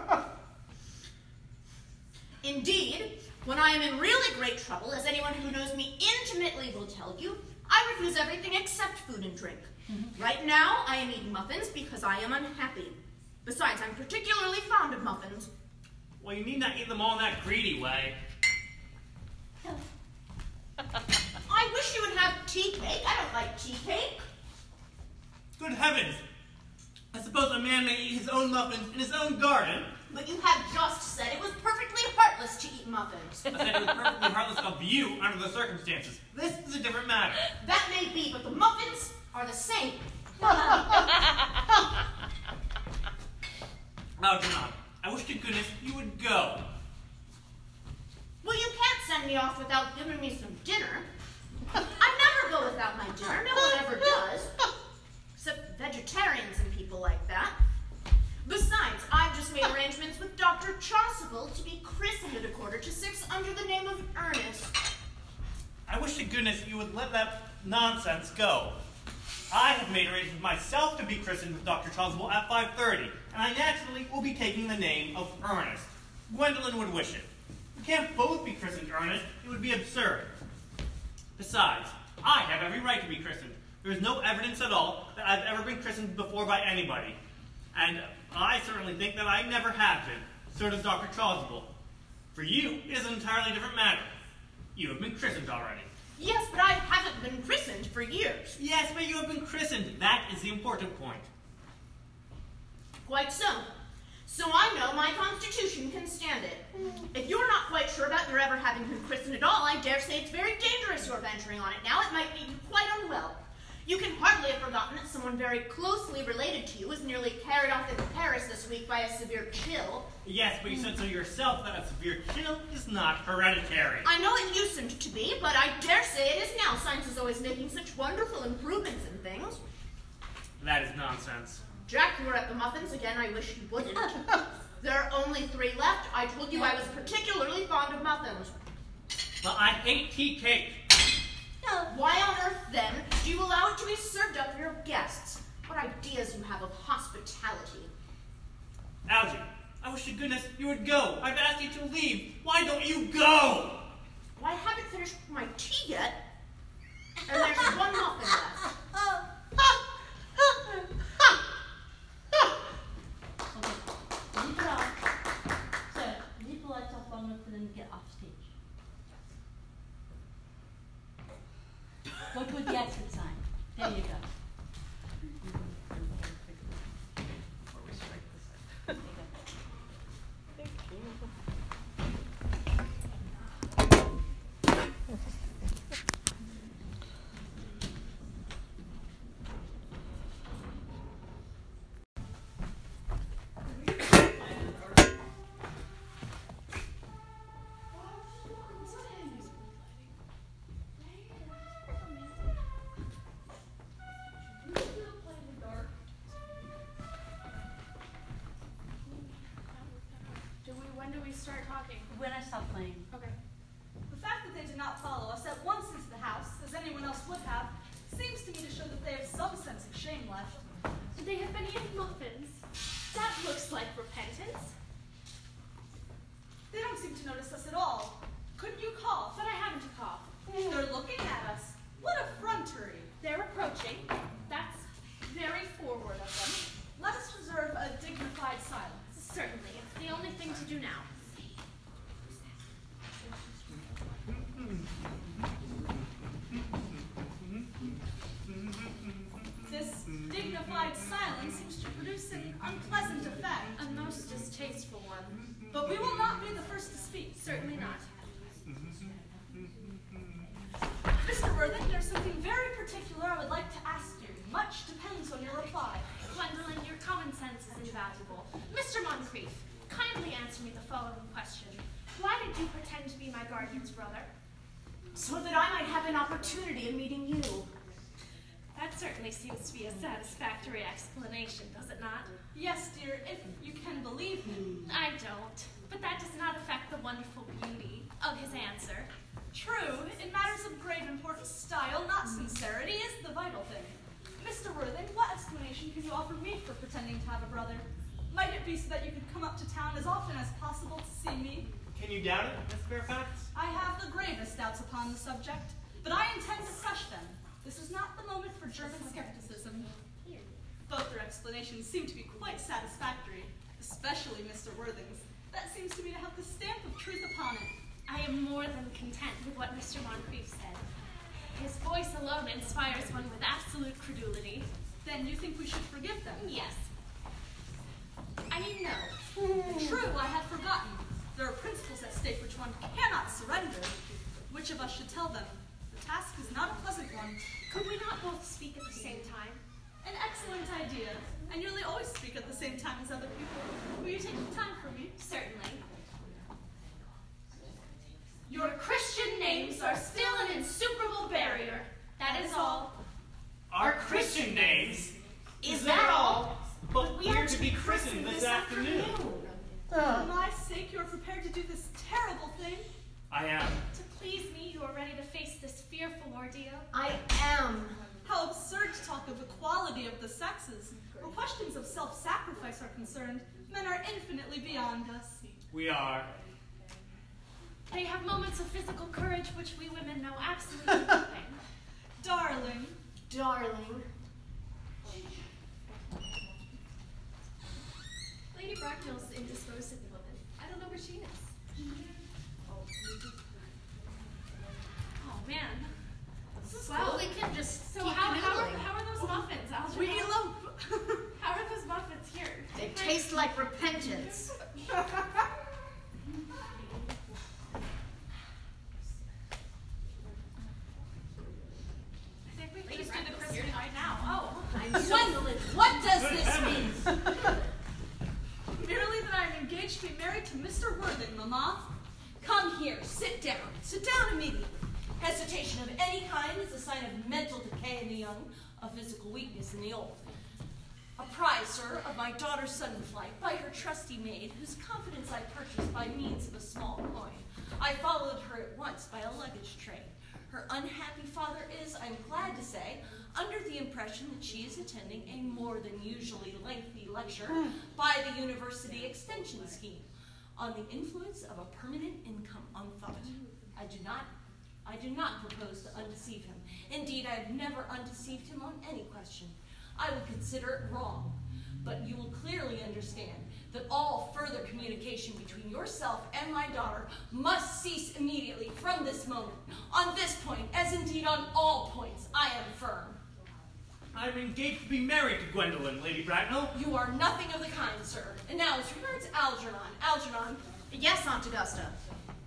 Indeed, when I am in really great trouble, as anyone who knows me intimately will tell you, I refuse everything except food and drink. Mm-hmm. Right now, I am eating muffins because I am unhappy. Besides, I'm particularly fond of muffins. Well, you need not eat them all in that greedy way. I wish you would have tea cake. I don't like tea cake. Good heavens! I suppose a man may eat his own muffins in his own garden. But you have just said it was perfectly heartless to eat muffins. I said it was perfectly heartless of you under the circumstances. This is a different matter. That may be, but the muffins are the same. Oh, Algernon, I wish to goodness you would go. Well, you can't send me off without giving me some dinner. I never go without my dinner. No one ever does. Except vegetarians and people like that. Besides, I've just made arrangements with Dr. Chasuble to be christened at a quarter to six under the name of Ernest. I wish to goodness you would let that nonsense go. I have made arrangements myself to be christened with Dr. Chasuble at 5.30, and I naturally will be taking the name of Ernest. Gwendolen would wish it. We can't both be christened Ernest. It would be absurd. Besides, I have every right to be christened. There is no evidence at all that I've ever been christened before by anybody. And I certainly think that I never have been. So does Dr. Chasuble. For you, it is an entirely different matter. You have been christened already. Yes, but I haven't been christened for years. Yes, but you have been christened. That is the important point. Quite so. So I know my constitution can stand it. If you're not quite sure about your ever having been christened at all, I dare say it's very dangerous you're venturing on it now. It might make you quite unwell. You can hardly have forgotten that someone very closely related to you was nearly carried off into Paris this week by a severe chill. Yes, but you said so yourself that a severe chill is not hereditary. I know it usedn't to be, but I dare say it is now. Science is always making such wonderful improvements in things. That is nonsense. Jack, you're at the muffins again. I wish you wouldn't. there are only three left. I told you I was particularly fond of muffins. But I hate tea cake. Why on earth, then, do you allow it to be served up for your guests? What ideas you have of hospitality. Algie, I wish to goodness you would go. I've asked you to leave. Why don't you go? Well, I haven't finished my tea yet. And there's one muffin left. Okay, leave it off. So, leave the lights off long enough for them to get off Go to the exit sign. There you go. Talking? When I stop playing. Okay. The fact that they did not follow us at once into the house, as anyone else would have, seems to me to show that they have some sense of shame left. They have been eating muffins. That looks like repentance. They don't seem to notice us at all. Couldn't you cough? But I haven't a cough. They're looking at us. What effrontery. They're approaching. That's very forward of them. Let us reserve a dignified silence. Certainly. It's the only thing to do now. This dignified silence seems to produce an unpleasant effect. A most distasteful one. But we will not be the first to speak. Certainly not. Mr. Worthing, there's something very particular I would like to ask you. Much depends on your reply. Gwendolen, your common sense is invaluable. Mr. Moncrieff, kindly answer me the following question. Why did you pretend to be my guardian's brother? So that I might have an opportunity in meeting you. That certainly seems to be a satisfactory explanation, does it not? Yes, dear, if you can believe me. I don't. But that does not affect the wonderful beauty of his answer. True, in matters of grave importance, style, not sincerity, is the vital thing. Mr. Worthing, what explanation can you offer me for pretending to have a brother? Might it be so that you could come up to town as often as possible to see me? Can you doubt it, Miss Fairfax? I have the gravest doubts upon the subject, but I intend to crush them. This is not the moment for German skepticism. Both their explanations seem to be quite satisfactory, especially Mr. Worthing's. That seems to me to have the stamp of truth upon it. I am more than content with what Mr. Moncrieff said. His voice alone inspires one with absolute credulity. Then you think we should forgive them? Yes. I mean, no. True, I had forgotten. There are principles at stake which one cannot surrender. Which of us should tell them? The task is not a pleasant one. Could we not both speak at the same time? An excellent idea. I nearly always speak at the same time as other people. Will you take the time for me? Certainly. Your Christian names are still an insuperable barrier. That is all. Our Christian names? Is that all? But we are to be christened this afternoon. Oh. For my sake, you are prepared to do this terrible thing? I am. To please me, you are ready to face this fearful ordeal. I am. How absurd to talk of equality of the sexes. Where questions of self-sacrifice are concerned, men are infinitely beyond us. We are. They have moments of physical courage which we women know absolutely nothing. Darling, Darling. Lady Bracknell's indisposed at the moment. I don't know where she is. Oh man. Well, we can just So keep how, how, are, how are those muffins, Algernon? we elope. How are those muffins here? They taste like repentance. I think we can just do the Christian right now. Oh. Gwendolen, what does this mean? Merely that I am engaged to be married to Mr. Worthing, Mamma. Come here, sit down. Sit down immediately. Hesitation of any kind is a sign of mental decay in the young, of physical weakness in the old. Apprised, sir, of my daughter's sudden flight by her trusty maid, whose confidence I purchased by means of a small coin. I followed her at once by a luggage train. Her unhappy father is, I'm glad to say, under the impression that she is attending a more than usually lengthy lecture by the University Extension Scheme on the influence of a permanent income on thought. I do not I do not propose to undeceive him. Indeed, I have never undeceived him on any question. I would consider it wrong. But you will clearly understand that all further communication between yourself and my daughter must cease immediately from this moment. On this point, as indeed on all points, I am firm. I'm engaged to be married to Gwendolen, Lady Bracknell. You are nothing of the kind, sir. And now, as regards Algernon, Algernon, Yes, Aunt Augusta.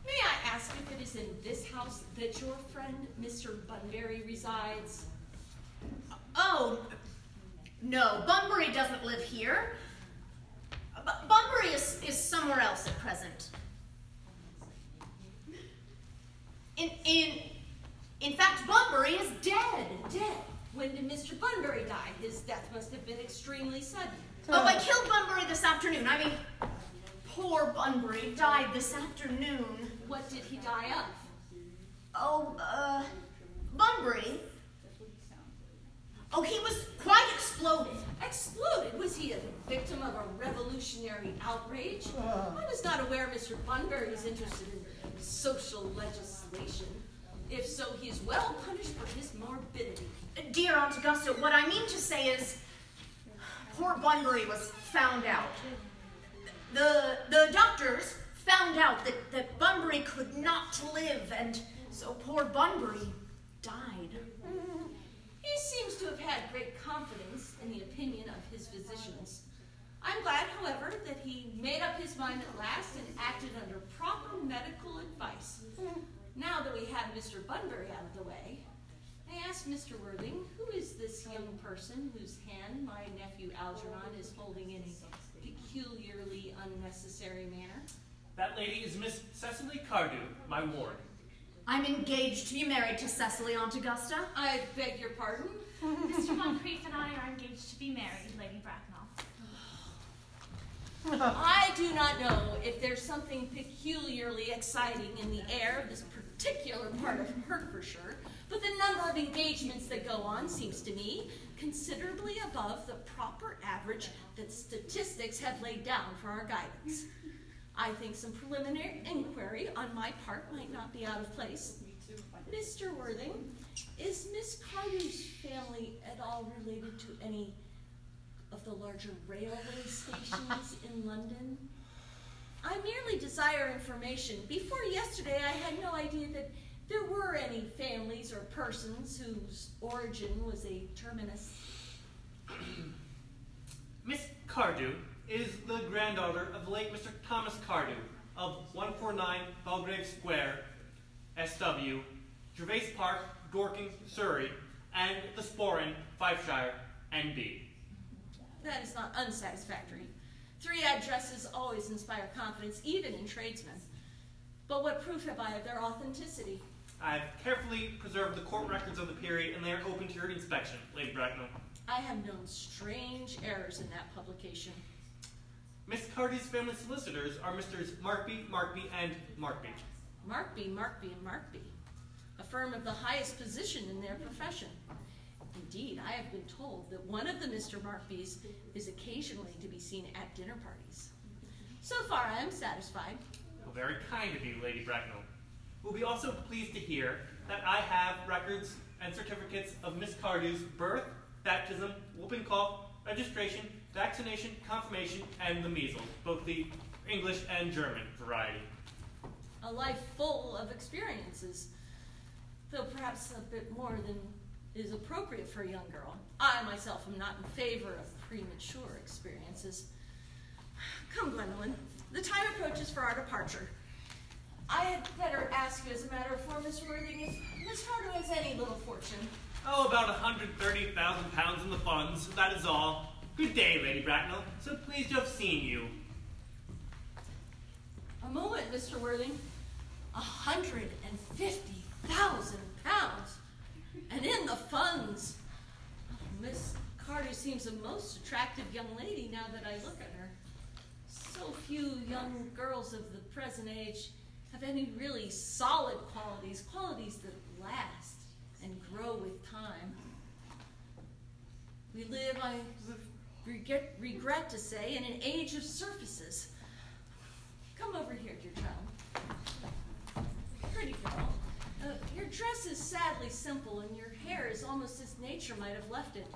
May I ask if it is in this house that your friend Mr. Bunbury resides? Oh, no, Bunbury doesn't live here. Bu- Bunbury is, is somewhere else at present. In, in, in fact, Bunbury is dead. Dead. When did Mr. Bunbury die? His death must have been extremely sudden. Oh, I killed Bunbury this afternoon. I mean, Poor Bunbury died this afternoon. What did he die of? Oh, uh, Bunbury? Oh, he was quite exploded. Exploded? Was he a victim of a revolutionary outrage? I was not aware Mr. Bunbury was interested in social legislation. If so, he is well punished for his morbidity. Dear Aunt Augusta, what I mean to say is, poor Bunbury was found out. The, the doctors found out that, that Bunbury could not live, and so poor Bunbury died. He seems to have had great confidence in the opinion of his physicians. I'm glad, however, that he made up his mind at last and acted under proper medical advice. Now that we have Mr. Bunbury out of the way, I asked Mr. Worthing, who is this young person whose hand my nephew Algernon is holding in a peculiarly unnecessary manner? That lady is Miss Cecily Cardew, my ward. I'm engaged to be married to Cecily, Aunt Augusta. I beg your pardon? Mr. Moncrieff and I are engaged to be married, Lady Bracknell. I do not know if there's something peculiarly exciting in the air of this particular part of Hertfordshire, but the number of engagements that go on seems to me considerably above the proper average that statistics have laid down for our guidance. I think some preliminary inquiry on my part might not be out of place. Mr. Worthing, is Miss Cardew's family at all related to any of the larger railway stations in London? I merely desire information. Before yesterday, I had no idea that there were any families or persons whose origin was a terminus. Miss Cardew is the granddaughter of the late Mr. Thomas Cardew of 149 Belgrave Square, SW, Gervase Park, Dorking, Surrey, and the Sporran, Fifeshire, NB. That is not unsatisfactory. Three addresses always inspire confidence, even in tradesmen. But what proof have I of their authenticity? I've carefully preserved the court records of the period, and they are open to your inspection, Lady Bracknell. I have known strange errors in that publication. Miss Cardew's family solicitors are Messrs. Markby, Markby, and Markby. Markby, Markby, and Markby, a firm of the highest position in their profession. Indeed, I have been told that one of the Mr. Markbys is occasionally to be seen at dinner parties. So far, I am satisfied. Well, very kind of you, Lady Bracknell. We'll be also pleased to hear that I have records and certificates of Miss Cardew's birth, baptism, whooping cough, registration, vaccination, confirmation, and the measles, both the English and German variety. A life full of experiences, though perhaps a bit more than is appropriate for a young girl. I myself am not in favor of premature experiences. Come, Gwendolen, the time approaches for our departure. I had better ask you as a matter of form, Miss Worthing, if Miss Cardew has any little fortune. Oh, about 130,000 pounds in the funds, that is all. Good day, Lady Bracknell. So pleased to have seen you. A moment, Mr. Worthing. A hundred and fifty thousand pounds. And in the funds. Oh, Miss Cardew seems a most attractive young lady now that I look at her. So few young girls of the present age have any really solid qualities, qualities that last and grow with time. We live, I regret, to say, in an age of surfaces. Come over here, dear child. Pretty girl. Uh, your dress is sadly simple, and your hair is almost as nature might have left it.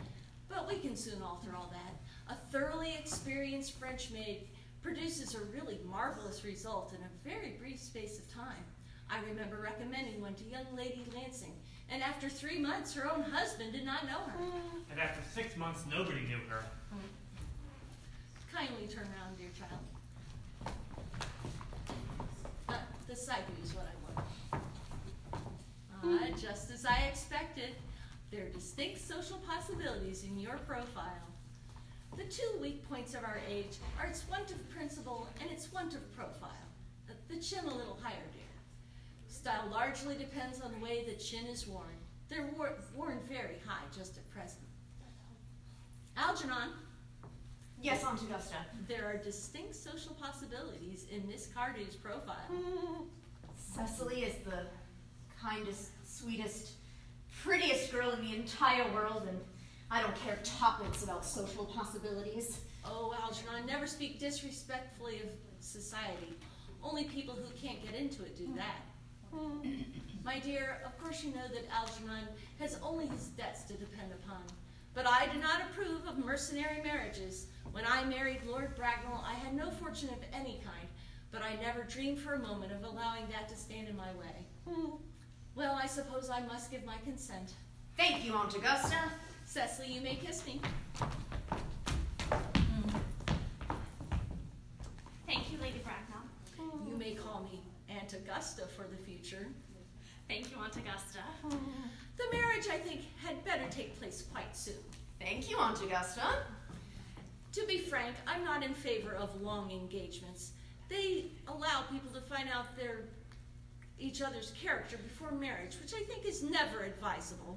But we can soon alter all that. A thoroughly experienced French maid produces a really marvelous result in a very brief space of time. I remember recommending one to young Lady Lancing, and after three months, her own husband did not know her. And after six months, nobody knew her. Kindly turn around, dear child. Uh, the side view is what I want. Ah, just as I expected. There are distinct social possibilities in your profile. The two weak points of our age are its want of principle and its want of profile. The, chin a little higher, dear. Style largely depends on the way the chin is worn. They're wor- worn very high just at present. Algernon, Yes, Aunt Augusta. There are distinct social possibilities in Miss Cardew's profile. Cecily is the kindest, sweetest, prettiest girl in the entire world, and I don't care topics about social possibilities. Oh, Algernon, never speak disrespectfully of society. Only people who can't get into it do that. Hmm. My dear, of course you know that Algernon has only his debts to depend upon. But I do not approve of mercenary marriages. When I married Lord Bracknell, I had no fortune of any kind, but I never dreamed for a moment of allowing that to stand in my way. Hmm. Well, I suppose I must give my consent. Thank you, Aunt Augusta. Cecily, you may kiss me. Thank you, Lady Bracknell. You may call me Aunt Augusta for the future. Thank you, Aunt Augusta. The marriage, I think, had better take place quite soon. Thank you, Aunt Augusta. To be frank, I'm not in favor of long engagements. They allow people to find out their each other's character before marriage, which I think is never advisable.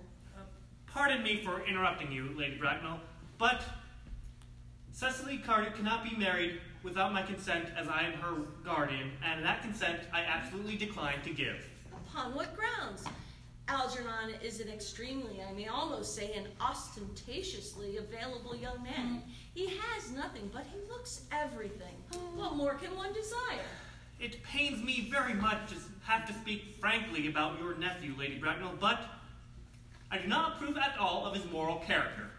Pardon me for interrupting you, Lady Bracknell, but Cecily Cardew cannot be married without my consent as I am her guardian, and that consent I absolutely decline to give. Upon what grounds? Algernon is an extremely, I may almost say, an ostentatiously available young man. Mm. He has nothing, but he looks everything. Mm. What more can one desire? It pains me very much to have to speak frankly about your nephew, Lady Bracknell, but I do not approve at all of his moral character.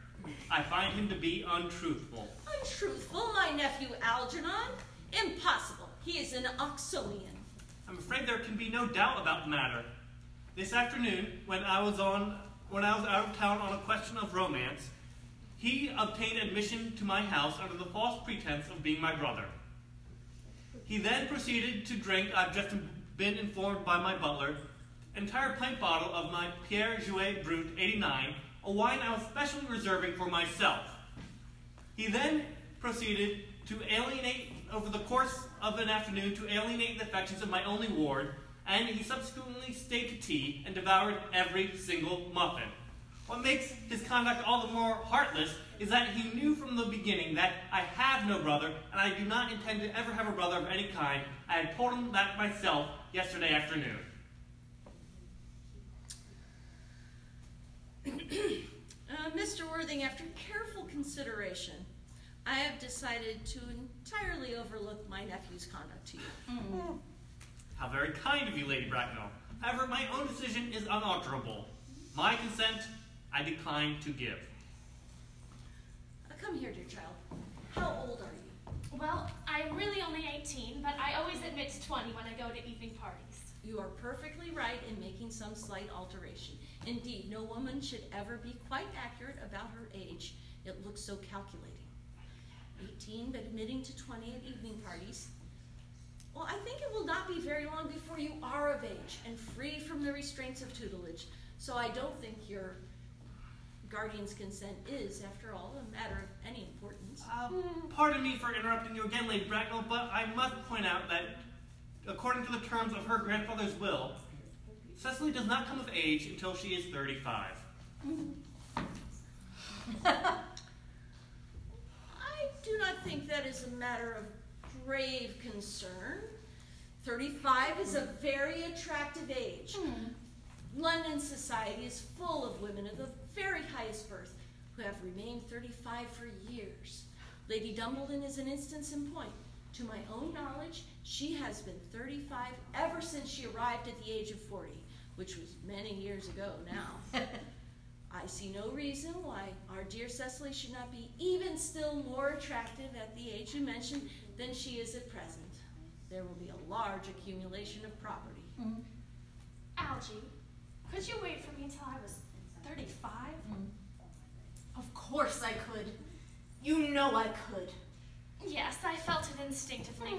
I find him to be untruthful. Untruthful, my nephew Algernon? Impossible. He is an Oxonian. I'm afraid there can be no doubt about the matter. This afternoon, when I was on when I was out of town on a question of romance, he obtained admission to my house under the false pretense of being my brother. He then proceeded to drink, I've just been informed by my butler, entire pint bottle of my Perrier-Jouet Brut 89, a wine I was specially reserving for myself. He then proceeded to alienate, over the course of an afternoon, to alienate the affections of my only ward, and he subsequently stayed to tea and devoured every single muffin. What makes his conduct all the more heartless is that he knew from the beginning that I have no brother, and I do not intend to ever have a brother of any kind. I had told him that myself yesterday afternoon. Uh, Mr. Worthing, after careful consideration, I have decided to entirely overlook my nephew's conduct to you. How very kind of you, Lady Bracknell. However, my own decision is unalterable. My consent I decline to give. Uh, come here, dear child. How old are you? Well, I'm really only 18, but I always admit to 20 when I go to evening parties. You are perfectly right in making some slight alteration. Indeed, no woman should ever be quite accurate about her age. It looks so calculating. 18, but admitting to 20 at evening parties. Well, I think it will not be very long before you are of age and free from the restraints of tutelage. So I don't think your guardian's consent is, after all, a matter of any importance. Uh, pardon me for interrupting you again, Lady Bracknell, but I must point out that, according to the terms of her grandfather's will, Cecily does not come of age until she is 35. I do not think that is a matter of grave concern. 35 is a very attractive age. Hmm. London society is full of women of the very highest birth who have remained 35 for years. Lady Dumbleton is an instance in point. To my own knowledge, she has been 35 ever since she arrived at the age of 40, which was many years ago now. I see no reason why our dear Cecily should not be even still more attractive at the age you mentioned than she is at present. There will be a large accumulation of property. Mm-hmm. Algie, could you wait for me until I was 35? Mm-hmm. Of course I could. You know I could. Yes, I felt it instinctively.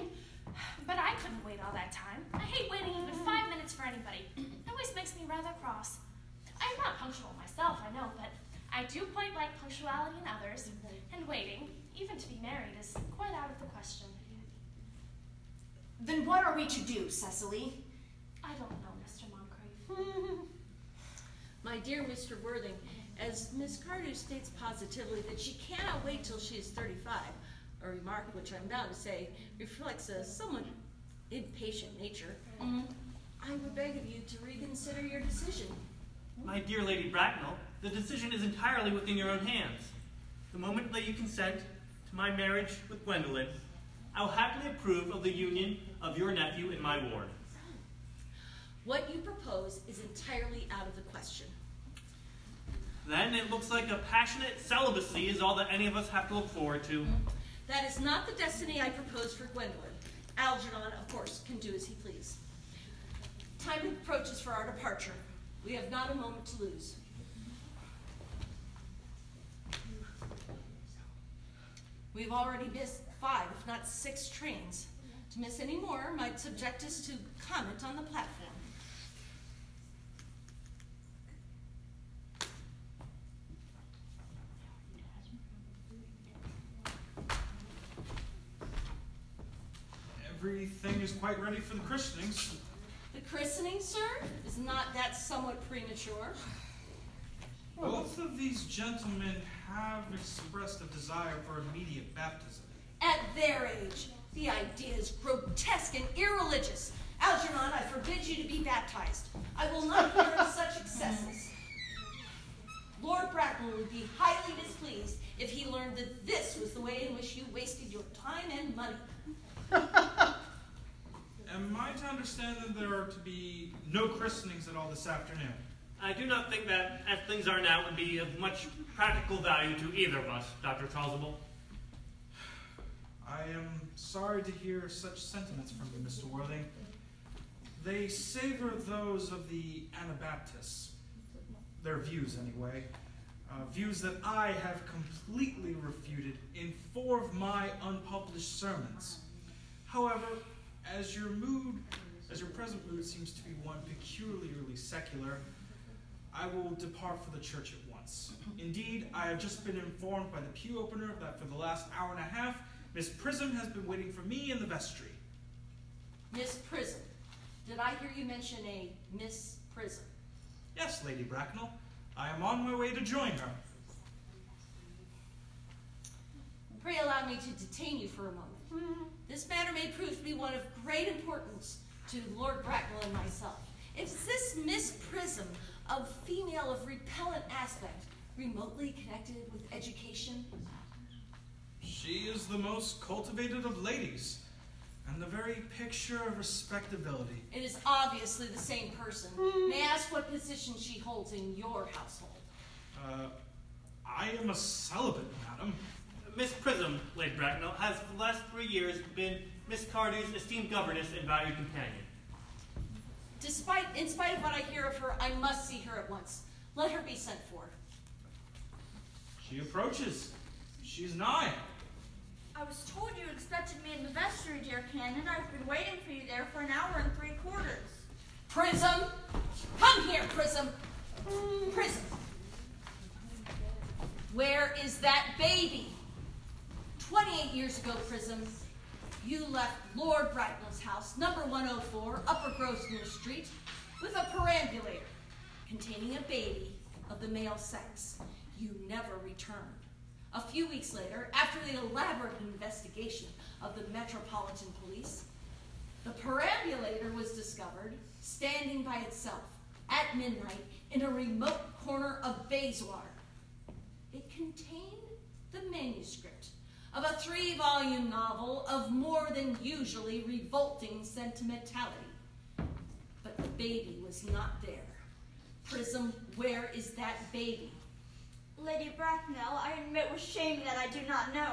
But I couldn't wait all that time. I hate waiting even five minutes for anybody. It always makes me rather cross. I'm not punctual myself, I know, but I do quite like punctuality in others, and waiting, even to be married, is quite out of the question. Then what are we to do, Cecily? I don't know, Mr. Moncrieff. My dear Mr. Worthing, as Miss Cardew states positively that she cannot wait till she is 35, a remark which I'm bound to say reflects a somewhat impatient nature, mm, I would beg of you to reconsider your decision. My dear Lady Bracknell, the decision is entirely within your own hands. The moment that you consent to my marriage with Gwendolen, I will happily approve of the union of your nephew and my ward. What you propose is entirely out of the question. Then it looks like a passionate celibacy is all that any of us have to look forward to. That is not the destiny I propose for Gwendolen. Algernon, of course, can do as he please. Time approaches for our departure. We have not a moment to lose. We've already missed five, if not six trains. To miss any more might subject us to comment on the platform. Everything is quite ready for the christenings. The christening, sir? Is not that somewhat premature? Both of these gentlemen have expressed a desire for immediate baptism. At their age, the idea is grotesque and irreligious. Algernon, I forbid you to be baptized. I will not hear of such excesses. Lord Bracknell would be highly displeased if he learned that this was the way in which you wasted your time and money. Am I to understand that there are to be no christenings at all this afternoon? I do not think that, as things are now, would be of much practical value to either of us, Dr. Chasuble. I am sorry to hear such sentiments from you, Mr. Worthing. They savor those of the Anabaptists. Their views, anyway. Uh, views that I have completely refuted in four of my unpublished sermons. However, as your mood, as your present mood seems to be one peculiarly secular, I will depart for the church at once. Indeed, I have just been informed by the pew opener that for the last hour and a half, Miss Prism has been waiting for me in the vestry. Miss Prism. Did I hear you mention a Miss Prism? Yes, Lady Bracknell. I am on my way to join her. Pray allow me to detain you for a moment. This matter may prove to be one of great importance to Lord Bracknell and myself. Is this Miss Prism, a female of repellent aspect, remotely connected with education? She is the most cultivated of ladies, and the very picture of respectability. It is obviously the same person. May I ask what position she holds in your household? Uh, I am a celibate, madam. Miss Prism, Lady Bracknell, has for the last three years been Miss Cardew's esteemed governess and valued companion. Despite, in spite of what I hear of her, I must see her at once. Let her be sent for. She approaches. She's nigh. I was told you expected me in the vestry, dear Canon. I've been waiting for you there for an hour and three quarters. Prism! Come here, Prism! Prism! Where is that baby? 28 years ago, Prism, you left Lord Brightwell's house, number 104, Upper Grosvenor Street, with a perambulator containing a baby of the male sex. You never returned. A few weeks later, after the elaborate investigation of the Metropolitan Police, the perambulator was discovered standing by itself at midnight in a remote corner of Bayswater. It contained the manuscript of a three volume novel of more than usually revolting sentimentality. But the baby was not there. Prism, where is that baby? Lady Bracknell, I admit with shame that I do not know.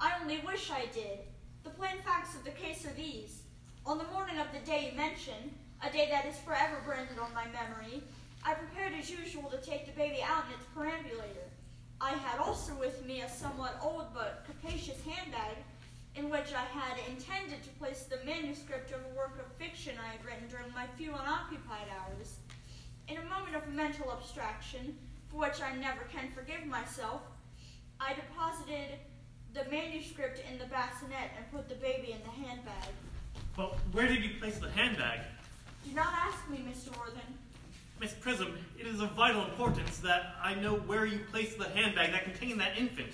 I only wish I did. The plain facts of the case are these. On the morning of the day you mention, a day that is forever branded on my memory, I prepared as usual to take the baby out in its perambulator. I had also with me a somewhat old but capacious handbag in which I had intended to place the manuscript of a work of fiction I had written during my few unoccupied hours. In a moment of mental abstraction, for which I never can forgive myself, I deposited the manuscript in the bassinet and put the baby in the handbag. But where did you place the handbag? Do not ask me, Mr. Worthing. Miss Prism, it is of vital importance that I know where you placed the handbag that contained that infant.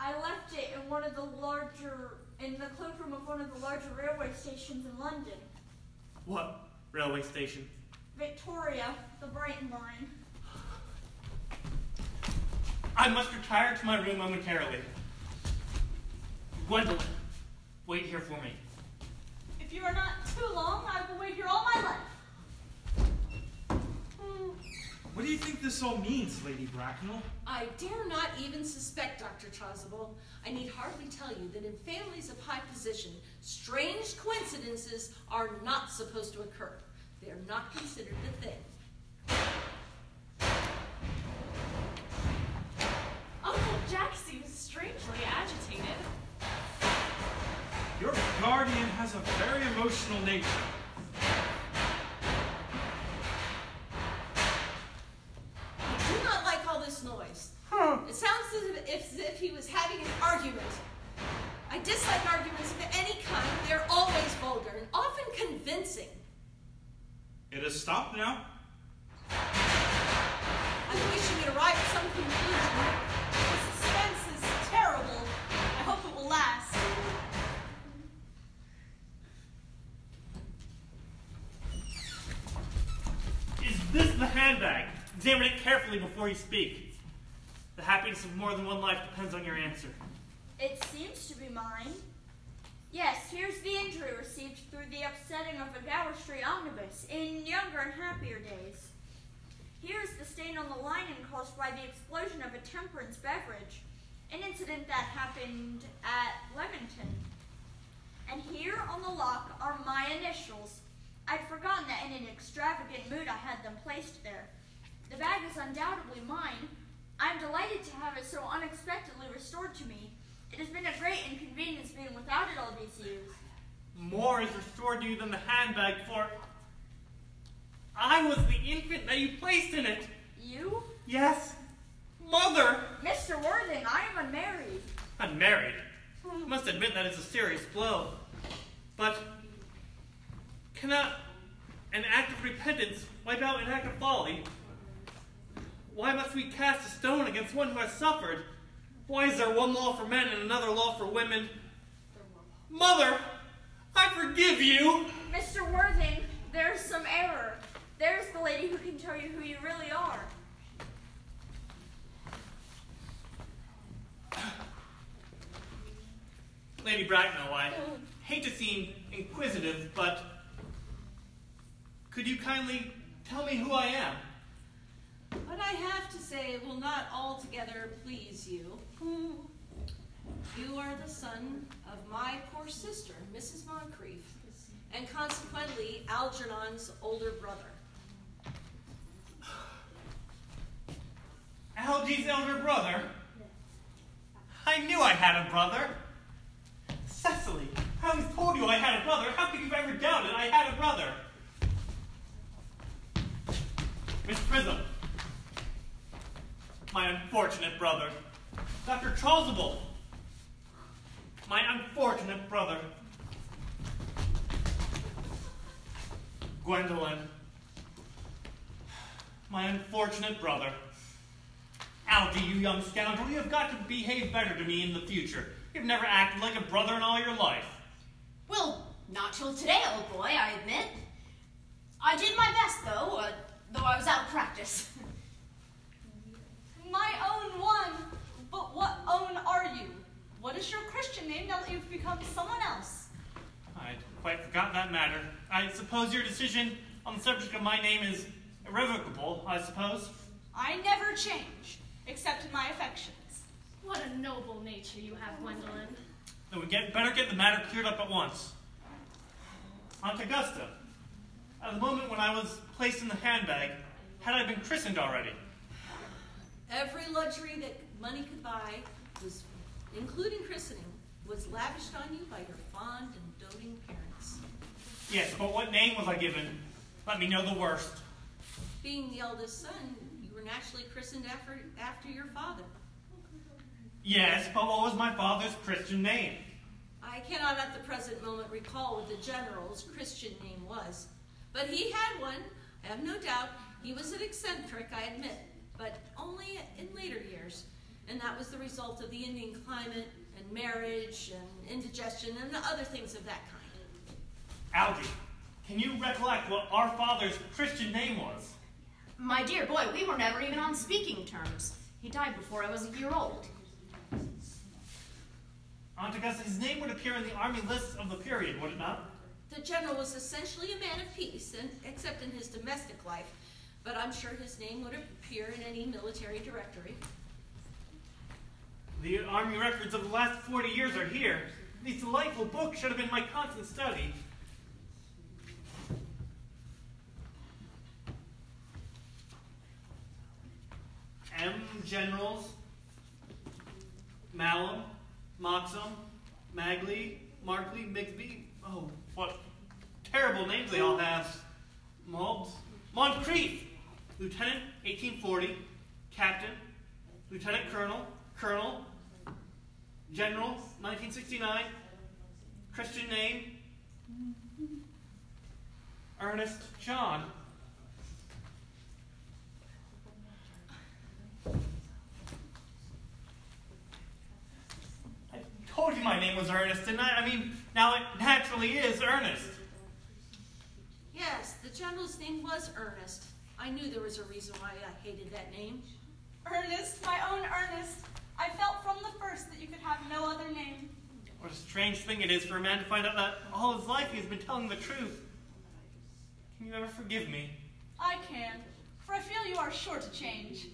I left it in one of the larger, in the cloakroom of one of the larger railway stations in London. What railway station? Victoria, the Brighton line. I must retire to my room momentarily. Gwendolen, wait here for me. If you are not too long, I will wait here all my life. What do you think this all means, Lady Bracknell? I dare not even suspect, Dr. Chasuble. I need hardly tell you that in families of high position, strange coincidences are not supposed to occur. They are not considered a thing. Uncle Jack seems strangely agitated. Your guardian has a very emotional nature. Do not like all this noise. Hmm. It sounds as if, as if he was having an argument. I dislike arguments of any kind. They're always vulgar and often convincing. It has stopped now. I'm wishing Examine it carefully before you speak. The happiness of more than one life depends on your answer. It seems to be mine. Yes, here's the injury received through the upsetting of a Gower Street omnibus in younger and happier days. Here's the stain on the lining caused by the explosion of a temperance beverage, an incident that happened at Leamington. And here on the lock are my initials. I'd forgotten that in an extravagant mood I had them placed there. The bag is undoubtedly mine. I'm delighted to have it so unexpectedly restored to me. It has been a great inconvenience being without it all these years. More is restored to you than the handbag, for I was the infant that you placed in it. You? Yes, mother. Mr. Worthing, I am unmarried. Unmarried. I must admit that is a serious blow. But cannot an act of repentance wipe out an act of folly? Why must we cast a stone against one who has suffered? Why is there one law for men and another law for women? Mother, I forgive you. Mr. Worthing, there's some error. There's the lady who can tell you who you really are. Lady Bracknell, I hate to seem inquisitive, but could you kindly tell me who I am? What I have to say will not altogether please you. You are the son of my poor sister, Mrs. Moncrieff, and consequently Algernon's older brother. Algy's elder brother? I knew I had a brother. Cecily, I always told you I had a brother. How could you ever doubt it? I had a brother. Miss Prism, my unfortunate brother. Dr. Chasuble, my unfortunate brother. Gwendolen, my unfortunate brother. Algy, you young scoundrel, you have got to behave better to me in the future. You've never acted like a brother in all your life. Well, not till today, old boy, I admit. I did my best, though, uh, though I was out of practice. My own one. But what own are you? What is your Christian name now that you've become someone else? I'd quite forgotten that matter. I suppose your decision on the subject of my name is irrevocable, I suppose? I never change, except in my affections. What a noble nature you have, Gwendolen. Then we get, better get the matter cleared up at once. Aunt Augusta, at the moment when I was placed in the handbag, had I been christened already? Every luxury that money could buy was, including christening, was lavished on you by your fond and doting parents. Yes, but what name was I given? Let me know the worst. Being the eldest son, you were naturally christened after, after your father. Yes, but what was my father's Christian name? I cannot at the present moment recall what the general's Christian name was, but he had one. I have no doubt he was an eccentric, I admit, but only in later years. and that was the result of the Indian climate and marriage and indigestion and other things of that kind. Algie, can you recollect what our father's Christian name was? My dear boy, we were never even on speaking terms. He died before I was a year old. Aunt Augusta, his name would appear in the army lists of the period, would it not? The general was essentially a man of peace, and except in his domestic life, but I'm sure his name would appear in any military directory. The army records of the last 40 years are here. These delightful books should have been my constant study. M. Generals, Mallam, Moxham, Magley, Markley, Migsby. Oh, what terrible names they all have. Mobbs, Moncrieff, Lieutenant, 1840, Captain, Lieutenant Colonel, Colonel, General, 1969, Christian name, Ernest John. I told you my name was Ernest, didn't I? I mean, now it naturally is Ernest. Yes, the general's name was Ernest. I knew there was a reason why I hated that name. Ernest, my own Ernest. I felt from the first that you could have no other name. What a strange thing it is for a man to find out that all his life he has been telling the truth. Can you ever forgive me? I can, for I feel you are sure to change.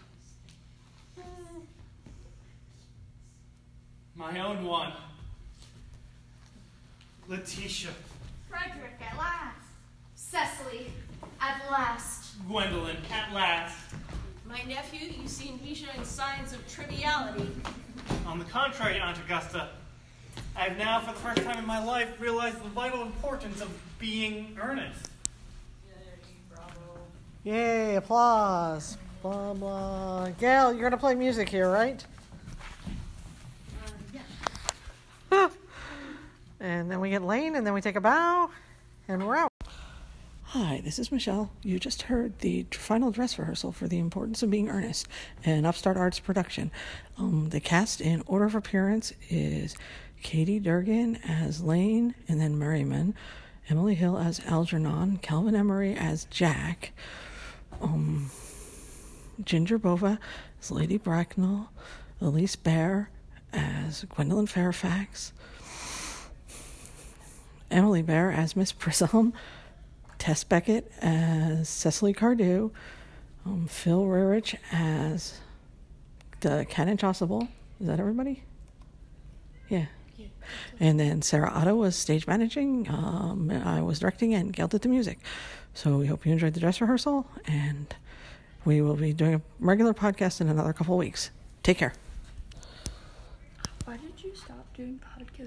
My own one. Letitia. Frederick, at last. Cecily, at last. Gwendolen, at last. My nephew, you seem to be showing signs of triviality. On the contrary, Aunt Augusta, I have now, for the first time in my life, realized the vital importance of being earnest. Yay, applause. Blah, uh, blah. Gail, you're going to play music here, right? Uh, and then we get Lane, and then we take a bow, and we're out. Hi, this is Michelle. You just heard the final dress rehearsal for The Importance of Being Earnest, an Upstart Arts production. Um, the cast in order of appearance is Katie Durgan as Lane, and then Merriman, Emily Hill as Algernon, Calvin Emery as Jack, um, Ginger Bova as Lady Bracknell, Elise Bear as Gwendolen Fairfax, Emily Bear as Miss Prism, Tess Beckett as Cecily Cardew, um, Phil Rarich as the Canon Chasuble. Is that everybody? Yeah. And then Sarah Otto was stage managing. Um, I was directing, and Gail did the music. So we hope you enjoyed the dress rehearsal, and we will be doing a regular podcast in another couple of weeks. Take care. Why did you stop doing podcasts?